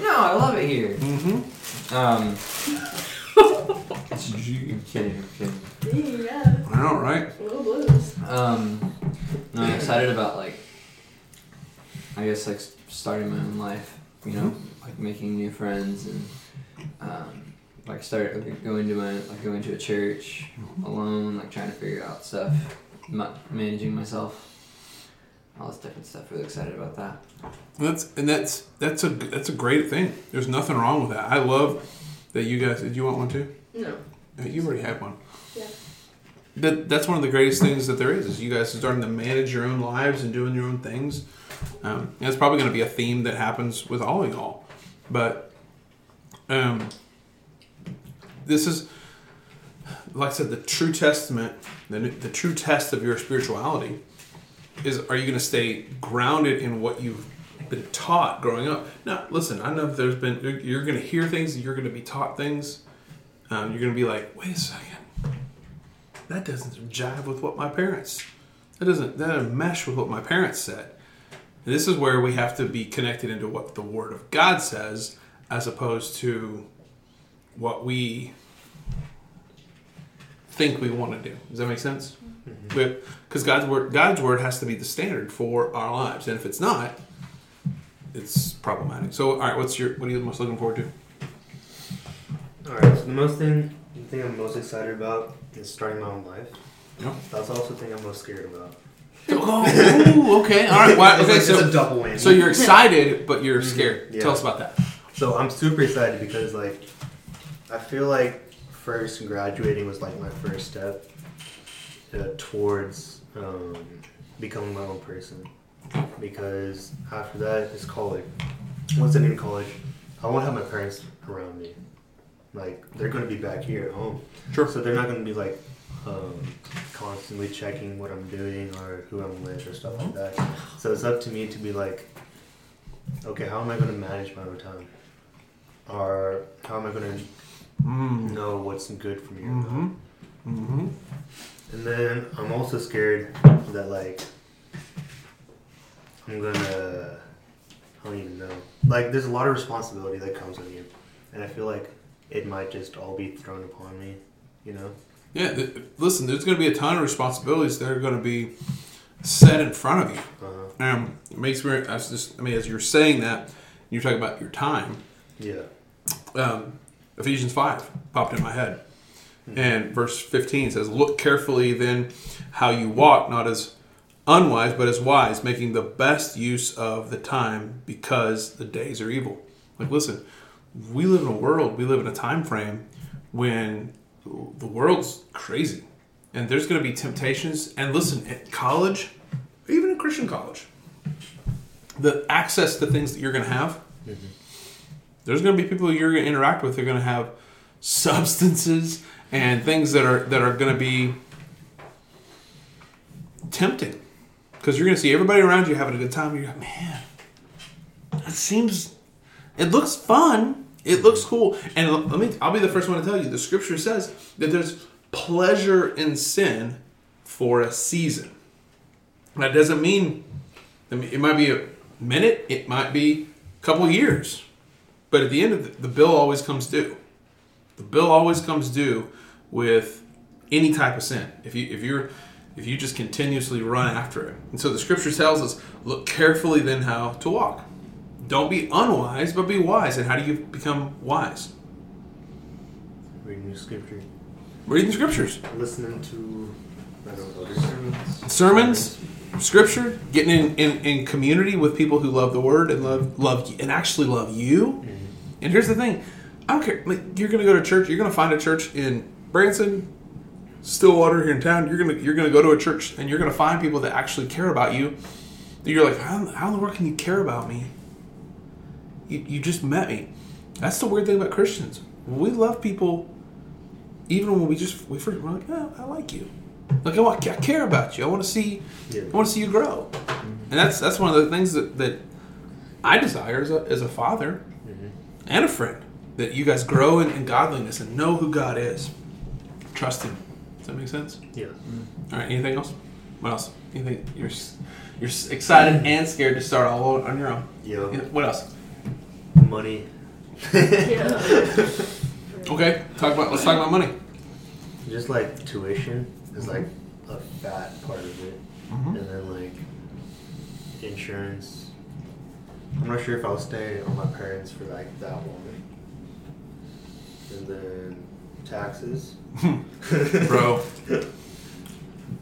No, I love it here. Mm-hmm. Um, I'm kidding, I'm kidding. Yeah. I know, right? Little blues. Um, no, I'm excited about like, I guess like starting my own life. You know, like making new friends and um, like start like, going to my like going to a church alone, like trying to figure out stuff, ma- managing myself, all this different stuff. Really excited about that. That's and that's that's a that's a great thing. There's nothing wrong with that. I love that you guys. Did you want one too? No. Uh, You already had one. Yeah. That that's one of the greatest things that there is. Is you guys are starting to manage your own lives and doing your own things. Um, and it's probably going to be a theme that happens with all of y'all. But um, this is, like I said, the true testament, the, the true test of your spirituality is are you going to stay grounded in what you've been taught growing up? Now, listen, I know there's been, you're- you're going to hear things, you're going to be taught things. Um, you're going to be like, wait a second, that doesn't jive with what my parents, that doesn't, that doesn't mesh with what my parents said. And this is where we have to be connected into what the Word of God says as opposed to what we think we want to do. Does that make sense? Because God's word, God's word has to be the standard for our lives, and if it's not, it's problematic. So, all right, what's your what are you most looking forward to? All right. So the most thing, the thing I'm most excited about is starting my own life. Yeah. That's also the thing I'm most scared about. Oh, okay, all right. Well, It's okay, like- it's so a double whammy. so you're excited, but you're scared. Yeah. Tell us about that. So I'm super excited because like I feel like first graduating was like my first step uh, towards um, becoming my own person. Because after that is college. Once I'm in college, I won't have my parents around me. Like they're gonna be back here at home. Sure. So they're not gonna be like um, constantly checking what I'm doing or who I'm with or stuff like that. So it's up to me to be like, okay, how am I gonna manage my own time? Or how am I gonna Mm. know what's good for me Mm-hmm. not? Mm-hmm. And then I'm also scared that like I'm gonna I don't even know. Like there's a lot of responsibility that comes with you. And I feel like it might just all be thrown upon me, you know? Yeah. Th- listen, there's to be a ton of responsibilities that are to be set in front of you. Uh, Um, it makes me. I was just. I mean, as you're saying that, you're talking about your time. yeah. um, Ephesians 5 popped in my head. And verse 15 says, Look carefully then how you walk, not as unwise, but as wise, making the best use of the time because the days are evil. Like, listen, we live in a world, we live in a time frame when the world's crazy and there's going to be temptations. And listen, at college, even in Christian college, the access to things that you're going to have, there's going to be people you're going to interact with. They're going to have substances and things that are that are going to be tempting because you're to see everybody around you having a good time. You're like, man, it seems, it looks fun. It looks cool. And let me, I'll be the first one to tell you. The scripture says that there's pleasure in sin for a season. That doesn't mean, mean, it might be a minute, it might be a couple years. But at the end of the, the bill always comes due. The bill always comes due with any type of sin. If you if you're if you just continuously run after it. And so the scripture tells us, look carefully then how to walk. Don't be unwise, but be wise. And how do you become wise? Reading the scripture, Reading the scriptures. listening to know sermons. Sermons, scripture, getting in, in, in community with people who love the word and love love and actually love you. Mm-hmm. And here's the thing. I don't care. Like you're gonna go to church, you're gonna find a church in Branson, Stillwater here in town. You're gonna you're gonna go to a church and you're gonna find people that actually care about you. That you're like, how, how in the world can you care about me? You, you just met me. That's the weird thing about Christians. We love people, even when we just we first we're like, oh, I like you. Like I, want, I care about you. I want to see Yeah. I want to see you grow. Mm-hmm. And that's that's one of the things that, that I desire as a, as a father mm-hmm. and a friend that you guys grow in, in godliness and know who God is. Trust Him. Does that make sense? Yeah. All right. Anything else? What else? Anything you're you're s- excited and scared to start all on your own? Yeah, What else? Money. Okay. Talk about let's talk about money. Just like tuition is like a fat part of it, Mhm. and then like insurance. I'm not sure if I'll stay on my parents for like that long. And then taxes. Bro.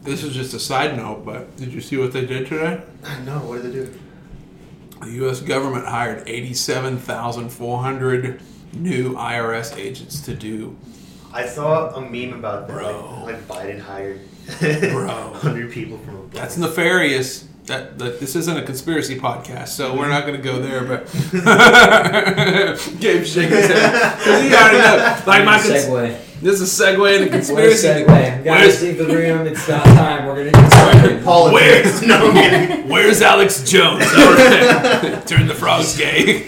This is just a side note, but did you see what they did today? I know. What did they do? The U.S. government hired 87,400 new IRS agents to do. I saw a meme about that. Bro. Like, like Biden hired Bro. hundred people from a. That's nefarious. That, that this isn't a conspiracy podcast, so we're not going to go there. But Gabe shaking his head 'Cause he already knows. Like my cons- segue. this is a segue into What a conspiracy. segue. Where's- Guys, leave the room. It's about time. We're gonna get started. Politics. no, Where's Alex Jones? All right. Turn the frogs gay.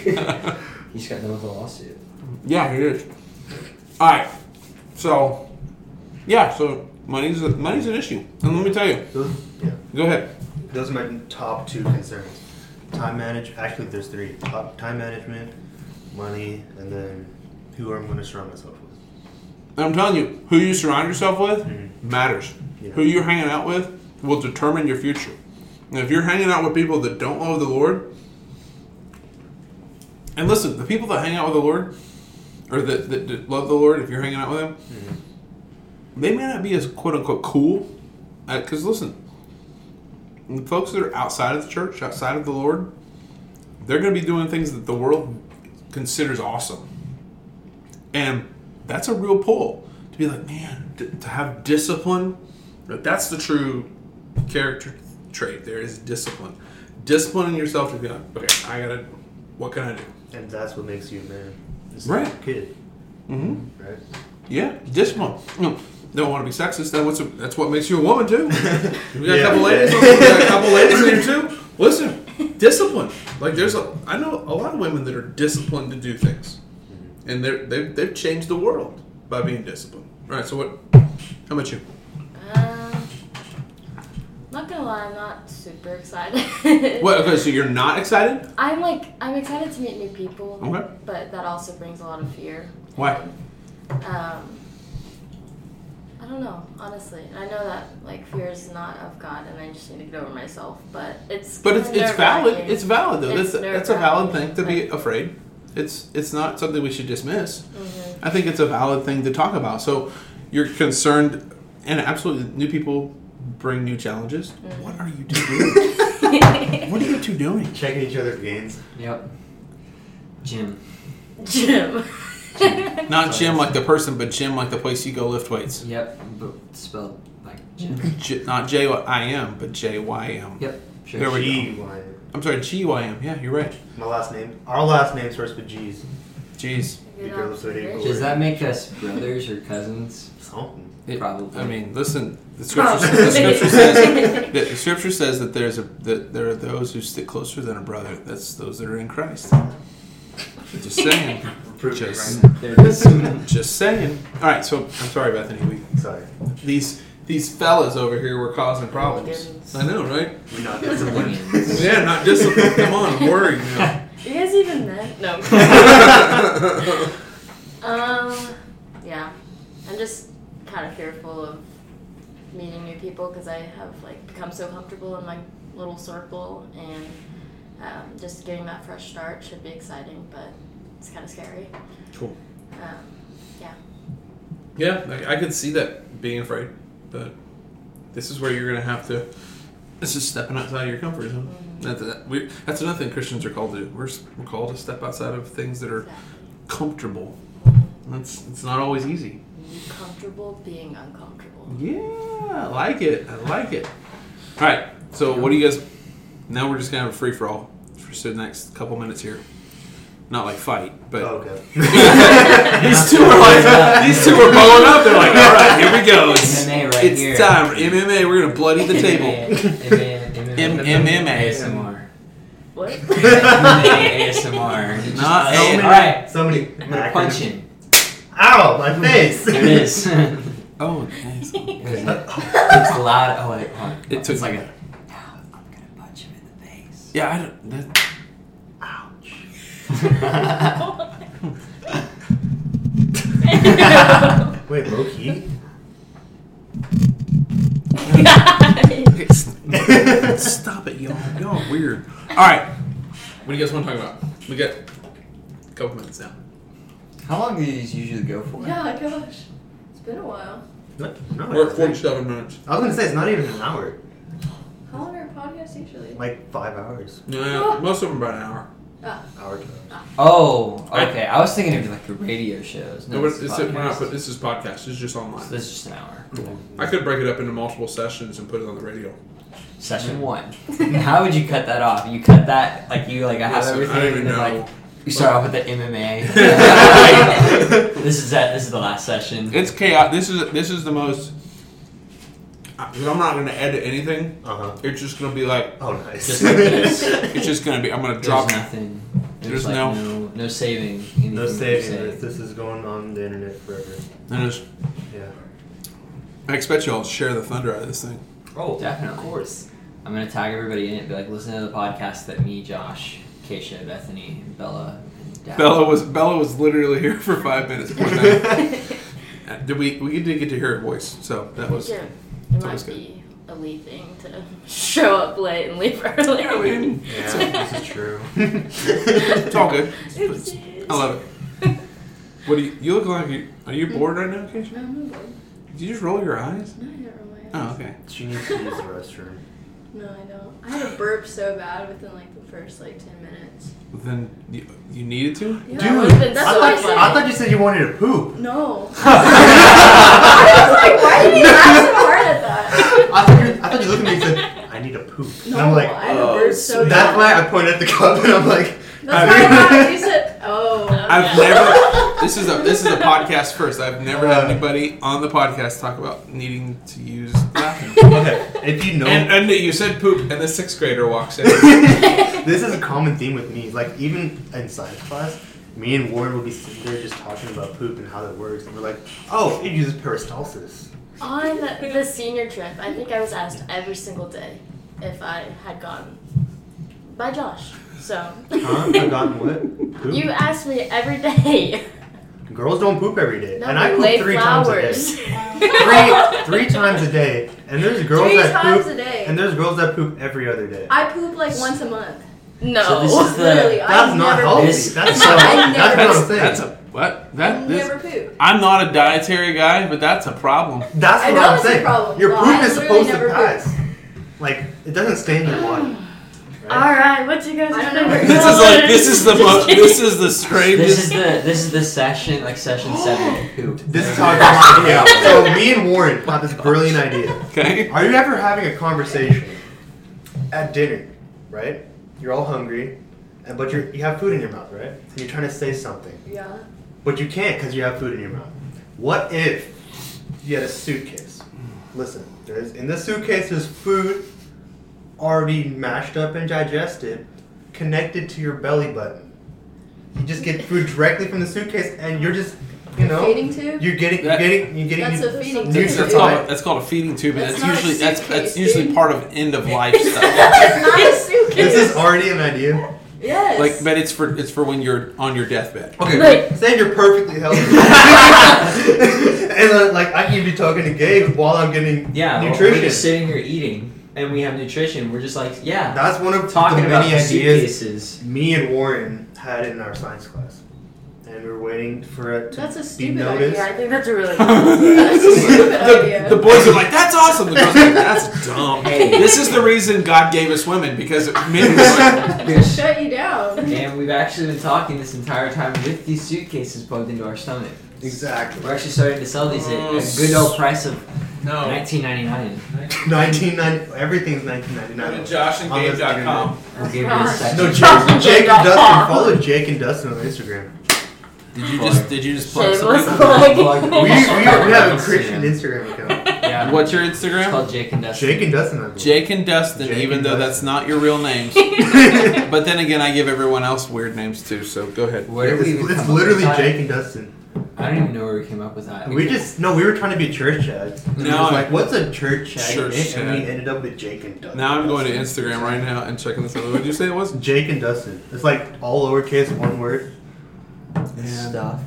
He's got done with a lawsuit. Yeah, he is. All right. So, yeah. So money's a, money's an issue, and let me tell you. Yeah. Go ahead. Those are my top two concerns. Time manage. Actually, there's three. Top, time management, money, and then who I'm going to surround myself with. And I'm telling you, who you surround yourself with Mhm. matters. Yeah. Who you're hanging out with will determine your future. And if you're hanging out with people that don't love the Lord, and listen, the people that hang out with the Lord, or that, that, that love the Lord, if you're hanging out with them, they may not be as quote unquote cool. Because listen, the folks that are outside of the church, outside of the Lord, they're going to be doing things that the world considers awesome. And that's a real pull to be like, man, to, to have discipline. that- That's the true character trait. There is discipline. Disciplining yourself to be like, okay, I gotta, what can I do? And that's what makes you a man. It's Right. like kid, Mm-hmm. right? Yeah, discipline. No, don't want to be sexist. That's what's that's what makes you a woman too. We got a Yeah. couple ladies. We got a couple ladies in here too. Listen, discipline. Like there's a I know a lot of women that are disciplined to do things, and they're they've, they've changed the world by being disciplined. All right. So what? How about you? Um, not gonna lie, I'm not super excited. What? Okay. So you're not excited? I'm like, I'm excited to meet new people. Okay. But that also brings a lot of fear. Why? Um, I don't know, honestly. I know that like fear is not of God, and I just need to get over myself. But it's But it's it's valid. It's valid though. It's That's that's a valid thing to be afraid. It's it's not something we should dismiss. Mhm. I think it's a valid thing to talk about. So you're concerned, and absolutely, new people bring new challenges. Mm-hmm. What are you two doing? what are you two doing? Checking each other's gains. Yep. Jim. Jim. Not gym like the person, but gym like the place you go lift weights. Yep, but spelled like Jim. J- not J I M, but J Y M. Yep, sure. There we G go. Y. I'm sorry, G Y M. Yeah, you're right. My last name. Our last name starts with G's. Jeez. Because of it. Does that make us brothers or cousins? Something. It- Probably. I mean, listen. The scripture, the scripture says the scripture says that there's a that there are those who stick closer than a brother. That's those that are in Christ. Just saying. Prove me Just, right. There just saying. All right. So I'm sorry, Bethany. We Sorry. these these fellas over here were causing problems. I know, right? We're not disciplined. Yeah, not disciplined. Come on, I'm worried now. You guys even met? No. um, yeah. I'm just kind of fearful of meeting new people because I have like become so comfortable in my little circle, and um, just getting that fresh start should be exciting, but it's kind of scary. Cool. Um, yeah. Yeah, I, I could see that being afraid, but this is where you're gonna have to. This is stepping outside of your comfort zone. That's, that, we, that's another thing Christians are called to do. We're, we're called to step outside of things that are comfortable. That's it's not always easy. Comfortable being uncomfortable. Yeah, I like it. I like it. All right. So what do you guys? Now we're just gonna have a free for all for the next couple minutes here. Not like fight, but oh, okay. these two are like these two are blowing up. They're like, all right, here we go. It's, MMA right it's here. time. MMA. We're gonna bloody the table. M- MMA. ASMR. What? MMA ASMR. Not All A- right. So many. I'm gonna punch him. Ow! My face. There it is. it's Oh, nice. loud. Oh wait, hold on. It took it's like a. Now I'm gonna punch him in the face. Yeah, I don't. That, Wait, low key. stop it, y'all. Y'all are weird. All right. What do you guys want to talk about? We got a couple minutes now. How long do these usually go for? Yeah, gosh. It's been a while. No, no, We're at 47 minutes. I was gonna say it's not even an hour. How long are podcasts usually? Like five hours. Yeah, most of them about an hour. Ah. Hour to ah. Oh, okay. I was thinking of like a radio shows. No, No, but it's it's, a we're not, podcast. but this is podcast. It's just online. So this is just an hour. I could break it up into multiple sessions and put it on the radio. Session one. How would you cut that off? You cut that like you like I have Listen, everything. I don't even and then, know. Like, you start off with the MMA. this is that. This is the last session. It's chaos. This is this is the most. I- I'm not going to edit anything. Uh huh. It's just going to be like Oh, nice. Just like this. it's just going to be. I'm going to There's drop. nothing. There's, There's like no- no no saving. anything no that you saving say. this. This is going on the internet forever. And it's- Yeah. I expect you all to share the thunder out of this thing. Oh, definitely. Of course. I'm gonna tag everybody in it. Be like, listen to the podcast that me, Josh, Keisha, Bethany, and Bella, and Dad. Bella was Bella was literally here for five minutes. Poor thing. Uh, Did we we did get to hear her voice, so that was. Yeah, it might good. be a Lee thing to show up late and leave early. I mean, Yeah, this is true. it's all good. oopsies. I love it. What do you? You look like you. Are you bored right now, Keisha? No, I'm not bored. Did you just roll your eyes? No, I don't roll my eyes. Oh, eyes. okay. she needs to use the restroom. No, I don't. I had a burp so bad within like the first like 10 minutes. Then you, you needed to. Yeah, Dude, I that's I, what I thought, said. I thought you said you wanted to poop. No. I was like, why did you laugh so hard at that? I thought you, I thought you looked at me and said, "I need to poop." No, and I'm like, I oh, a burp so bad. that's why I pointed at the cup and I'm like, That's why I laughed. You said. I've never. This is a this is a podcast first. I've never had anybody on the podcast talk about needing to use the bathroom. okay, if you know, And, and you said poop, and the sixth grader walks in. this is a common theme with me. Like even in science class, me and Warren will be sitting there just talking about poop and how that works, and we're like, "Oh, it uses peristalsis." On the senior trip, I think I was asked every single day if I had gone by Josh. So Huh? I've gotten what? Poop? you ask me every day. Girls don't poop every day, No, and I poop three flowers. times a day. Three, three times a day, and there's girls Three that times poop, a day. and there's girls that poop every other day. I poop like once a month. No. So this is the- Literally, That's I not never healthy. This- That's so- not. I That's never- what I'm. That's a what? I That this, never poop. I'm not a dietary guy, but that's a problem. That's I what know I'm it's a saying. problem. Your No, poop I is supposed to never poop. pass. Like it doesn't stay in your body, All right, what you guys? I are know This is like this is the mo- this is the This is the this is the session like session seven. Oh. Who? This is how I got my idea. So me and Warren had this brilliant idea. Okay. Are you ever having a conversation at dinner, right? You're all hungry, and but you're you have food in your mouth, right? And you're trying to say something, Yeah. but you can't because you have food in your mouth. What if you had a suitcase? Listen, there's in the suitcase there's food already mashed up and digested, connected to your belly button. You just get food directly from the suitcase, and you're just, you know, Feeding tube. you're getting, you're getting, you're getting. That's a feeding That's, tube. that's, called a, that's called a feeding tube, and That's that's, a usually that's suitcase, that's usually part of end of life stuff. It's not a suitcase. This is already an idea. yes. Like, but it's for it's for when you're on your deathbed. Okay, Like- say you're perfectly healthy, and uh, like I can be talking to Gabe while I'm getting Yeah, nutrition. we're just sitting here eating, and we have nutrition. We're just like, yeah, That's one of talking the about many the ideas suitcases. me and Warren had in our science class, and we were waiting for it to That's a be stupid noticed. Yeah, I think that's a really. That's a stupid the, idea. the boys are like, "That's awesome." The girls are like, "That's dumb." Hey. This is the reason God gave us women because men were like, Just shut you down. And we've actually been talking this entire time with these suitcases plugged into our stomach. Exactly. We're actually starting to sell these at a good old price of "No." 19.99. 1990. Everything's 1999. JoshandGabe.com. I'll give you a second. No, Jake, Jake and Dustin. Follow Jake and Dustin on Instagram. Did you just did you just plug Shameless something? plug. We, we, we have a Instagram. Christian Instagram account. Yeah. What's your It's Instagram? called Jake and Dustin. Jake and Dustin. I believe. Jake and Dustin, Jake even and though Dustin. that's not your real names. but then again, I give everyone else weird names too. So go ahead. Where did we It's, even it's come up literally that? Jake and Dustin. I don't even know where we came up with that. We just no, we were trying to be church chads. And No, it was like, what's a church chat? Church and we ended up with Jake and Dustin. Now I'm going to Instagram right now and checking this out. What did you say it was? Jake and Dustin. It's like all lowercase, one word. stuff.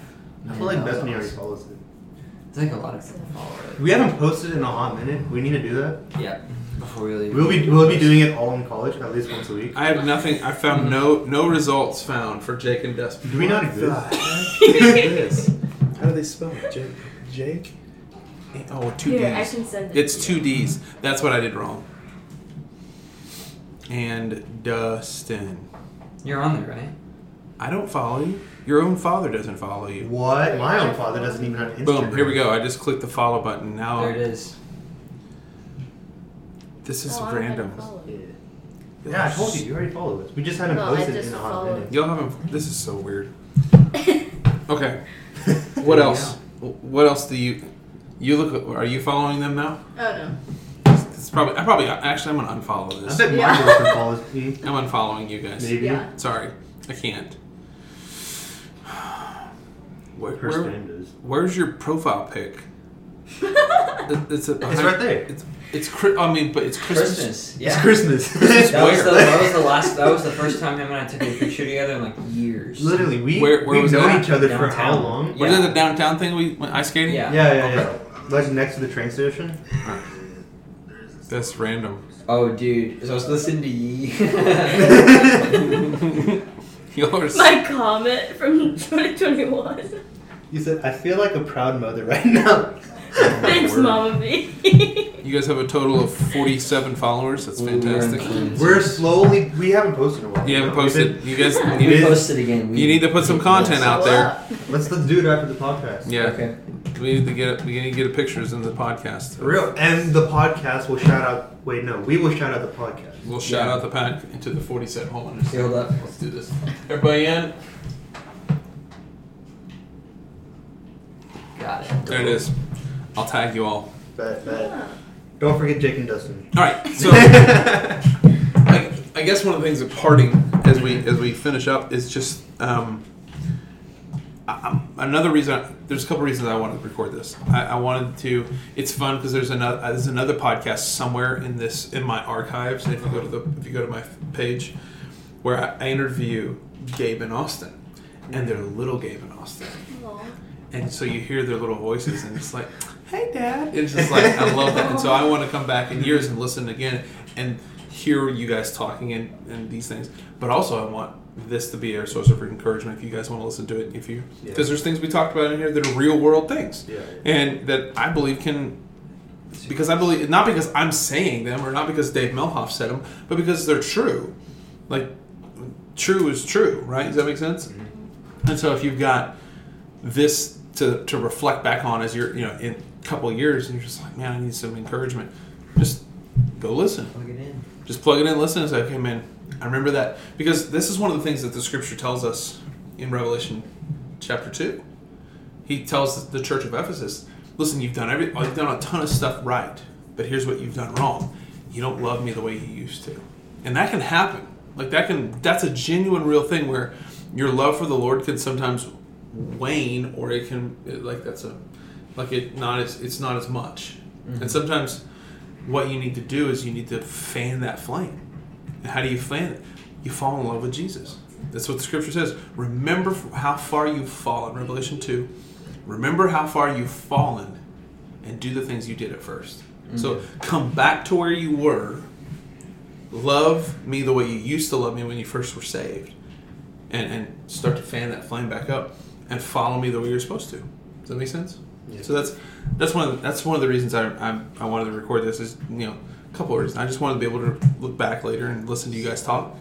I feel like Bethany already follows it. It's like a lot of people follow it. We haven't posted in a hot minute. We need to do that. Yeah. Before we leave. We'll be we'll be doing it all in college at least once a week. I have nothing. I found mm-hmm. no no results found for Jake and Dustin. Do we not exist? this? How do they spell it? Jake. Jake. Oh, two Here, I can send it. It's two. D's. That's what I did wrong. And Dustin. You're on there, right? I don't follow you. Your own father doesn't follow you. What? My own father doesn't even have an Instagram. Boom. Here we go. I just clicked the follow button. Now There it is. this is Oh, I don't random. have follow Yeah. you. Yeah, I told you. You already follow us. We just haven't No, I posted just in a hot followed. minute. Y'all haven't. This is so weird. Okay. What There else? What else do you? You look. Are you following them now? Oh no. It's probably. I probably. Actually, I'm gonna unfollow I this. bet Yeah. my girlfriend follows me. I'm unfollowing you guys. Maybe. Yeah. Sorry, I can't. Where, Her where- spam where's your profile pic? It- it's, a, It's right there. It's it's. Chri- I mean, but it's Christmas. Christmas. It's Yeah. Christmas. That was, the, that was the last. That was the first time him and I took a picture together in like years. Literally, we Where- where we've was known that? each other for how Downtown. long? Was Yeah. it the downtown thing we went ice skating? Yeah. Yeah, yeah, yeah. Like next to the train station. That's random. Oh, dude. So I was listening to Yee. Yours. My comment from 2021. You said, "I feel like a proud mother right now." Thanks, word. Mama B. You guys have a total of 47 followers. That's fantastic. We're slowly. We haven't posted in a while. You haven't know? We've posted. You guys. we You did. need, posted again. We, you need to put some content out there. been- Let's let's do it after the podcast. Yeah. Okay. We need to get. We need to get a pictures in the podcast. For real. And the podcast will shout out. Wait, no, we will shout out the podcast. We'll shout Yeah. out the pack into the 40 cent homeowners. Okay, hold up. Let's do this. Everybody in? Got it. There it is. I'll tag you all. Bet, bet. Don't forget Jake and Dustin. All right. So I, I guess one of the things of parting as we as we finish up is just um, I, I'm- another reason. There's a couple reasons I wanted to record this. I, I wanted to. It's fun because there's another there's another podcast somewhere in this in my archives. If you go to the if you go to my page, where I, I interview Gabe and Austin, and they're little Gabe and Austin. And so you hear their little voices, and it's like, "Hey, Dad!" It's just like I love that, and so I want to come back in years and listen again and hear you guys talking and, and these things. But also, I want this to be a source of encouragement if you guys want to listen to it. If you Yeah. because there's things we talked about in here that are real world things, Yeah. and that I believe can. Because I believe not because I'm saying them or not because Dave Melhoff said them, but because they're true. like true is true, right? Does that make sense? Mm-hmm. And so if you've got this to, to reflect back on as you're, you know, in a couple years, and you're just like, man, I need some encouragement. Just go listen. Plug it in. Just plug it in, listen, and say, okay, man, I remember that because this is one of the things that the Scripture tells us in Revelation chapter two. He tells the church of Ephesus, listen, you've done every, you've done a ton of stuff right, but here's what you've done wrong. You don't love me the way you used to, and that can happen. Like that can, that's a genuine, real thing where your love for the Lord can sometimes wane, or it can, like that's a, like it not as, it's not as much, and mm-hmm. sometimes what you need to do is you need to fan that flame. And how do you fan it? You fall in love with Jesus. That's what the scripture says. Remember how far you've fallen. Revelation 2. Remember how far you've fallen and do the things you did at 1st So mm-hmm. come back to where you were. Love me the way you used to love me when you first were saved. And, and start to fan that flame back up and follow me the way you're supposed to. Does that make sense? So that's that's one of the, that's one of the reasons I, I I wanted to record this is you know a couple of reasons. I just wanted to be able to look back later and listen to you guys talk.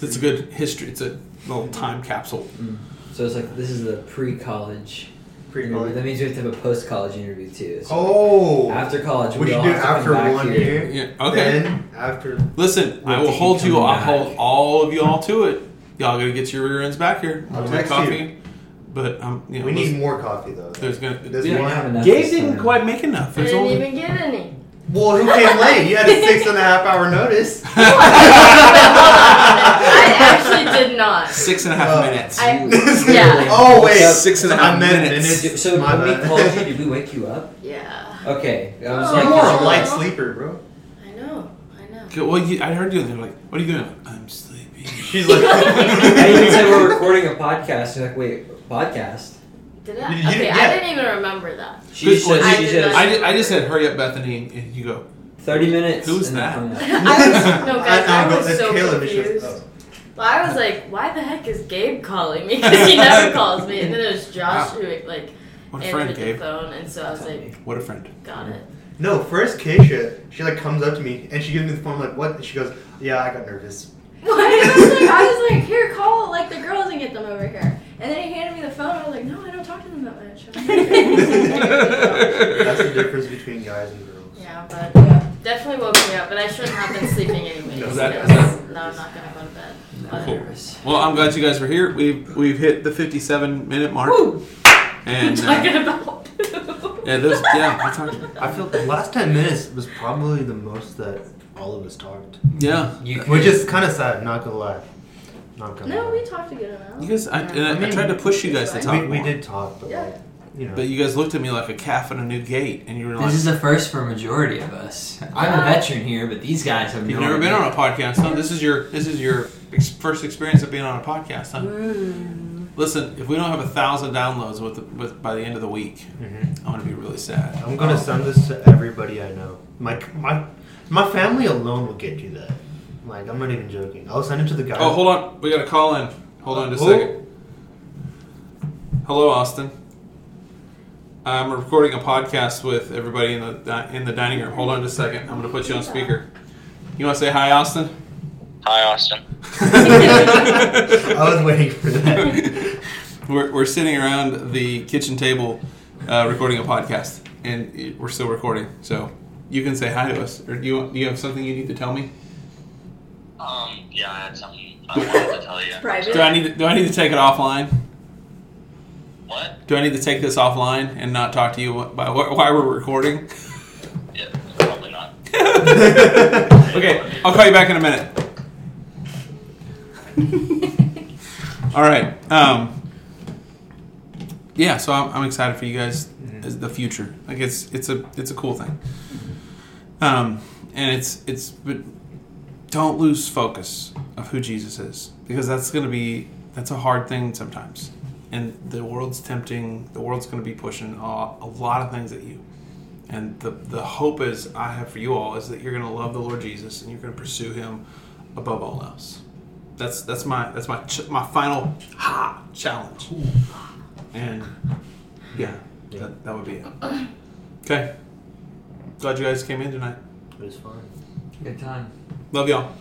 It's a good history. It's a little time capsule. Mm. So it's like this is the pre-college. Pre-college. Mm-hmm. That means we have to have a post-college interview too. So Oh, after college, we should all do it have to come after back one here. year. Yeah. Okay. Then after Listen, I will hold you. I'll hold all of you all to it. Y'all gotta get your rear ends back here. I'll With text coffee. you. But um, you know, we need more coffee though. There's gonna. There's yeah, We have enough Gabe didn't time. quite make enough. I There's didn't only. even get any. Well, who came late? You had a six and a half hour notice. I actually did not. Six and a half Uh, minutes. I, yeah. oh wait, Six and a I half meant minutes. minutes. So My when we bad. called you, did we wake you up? Yeah. Okay, I was Oh. like, You're a Oh. light sleeper, bro. I know. I know. Okay, well, you, I heard you. They're like, "What are you doing?" I'm sleepy. She's like, I even said we're recording a podcast. You're like, wait, podcast? Did I? You- you- okay, yeah. I didn't even remember that. She just said, I she did just I, just, I just said, "Hurry up, Bethany," and you go. 30 minutes. Who's and that? I was no guys. I, I, I go, was so Caleb. and she goes, confused. oh. Well, I was like, why the heck is Gabe calling me? Because he never calls me. And then it was Josh Wow. who like What a friend, answered the Gabe. phone, and so I was like, What a friend. got it. No, first Keisha, she like comes up to me and she gives me the phone. I'm like, what? And she goes, yeah, I got nervous. What? I was like, I was like, here, call like the girls and get them over here. And then he handed me the phone. I was like, no, I don't talk to them that much. That's the difference between guys and girls. Yeah, but yeah. definitely woke me up. But I shouldn't have been sleeping anyway. No, that- that- now I'm not gonna go to bed. Cool. Well, I'm glad you guys were here. We've we've hit the 57 minute mark, Woo! and uh, talking about poo. yeah, those yeah, we're talking. I feel the last 10 minutes was probably the most that all of us talked. Yeah, You could, Which is kind of sad, not gonna lie. Not gonna No, lie. we talked a good amount. you guys. I, and I, I I tried to push you guys to talk we, we more, did talk, but Yeah. like, you know. but you guys looked at me like a calf in a new gate, and you were like, This is the first for a majority of us. I'm a veteran here, but these guys have "You've no never been on a podcast, huh? This is your this is your ex- first experience of being on a podcast, huh?" Listen, if we don't have a thousand downloads with, with by the end of the week, Mhm. I'm gonna be really sad. I'm gonna send this to everybody I know. My my my family alone will get you that. Like I'm not even joking. I'll send it to the guys. Oh, hold on. We got a call in. Hold on just a second. Hello, Austin. I'm recording a podcast with everybody in the in the dining room. Hold on just a second. I'm going to put you on speaker. You want to say hi, Austin? Hi, Austin. I was waiting for that. we're, we're sitting around the kitchen table uh, recording a podcast, and it- we're still recording. So you can say hi to us. Or do you, do you have something you need to tell me? Um, yeah, I had something I wanted to tell you. Private. Do I need to, do I need to take it offline? What? Do I need to take this offline and not talk to you wh- by wh- why we're recording? Yeah, probably not. Okay, I'll call you back in a minute. All right. Um, yeah, so I'm, I'm excited for you guys as the future. Like it's it's a it's a cool thing. Um, and it's it's but don't lose focus of who Jesus is because that's going to be that's a hard thing sometimes. And the world's tempting. The world's going to be pushing a, a lot of things at you. And the, the hope is I have for you all is that you're going to love the Lord Jesus and you're going to pursue Him above all else. That's that's my that's my ch- my final ha challenge. And yeah, that, that would be it. Okay. Glad you guys came in tonight. It was fun. Good time. Love y'all.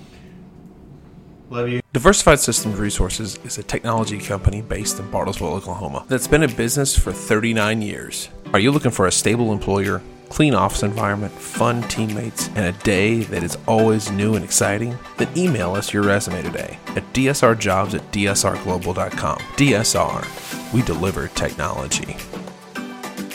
Love you. Diversified Systems Resources is a technology company based in Bartlesville, Oklahoma, that's been in business for 39 years. Are you looking for a stable employer, clean office environment, fun teammates, and a day that is always new and exciting? Then email us your resume today at dsrjobs at dsrglobal.com. DSR, we deliver technology.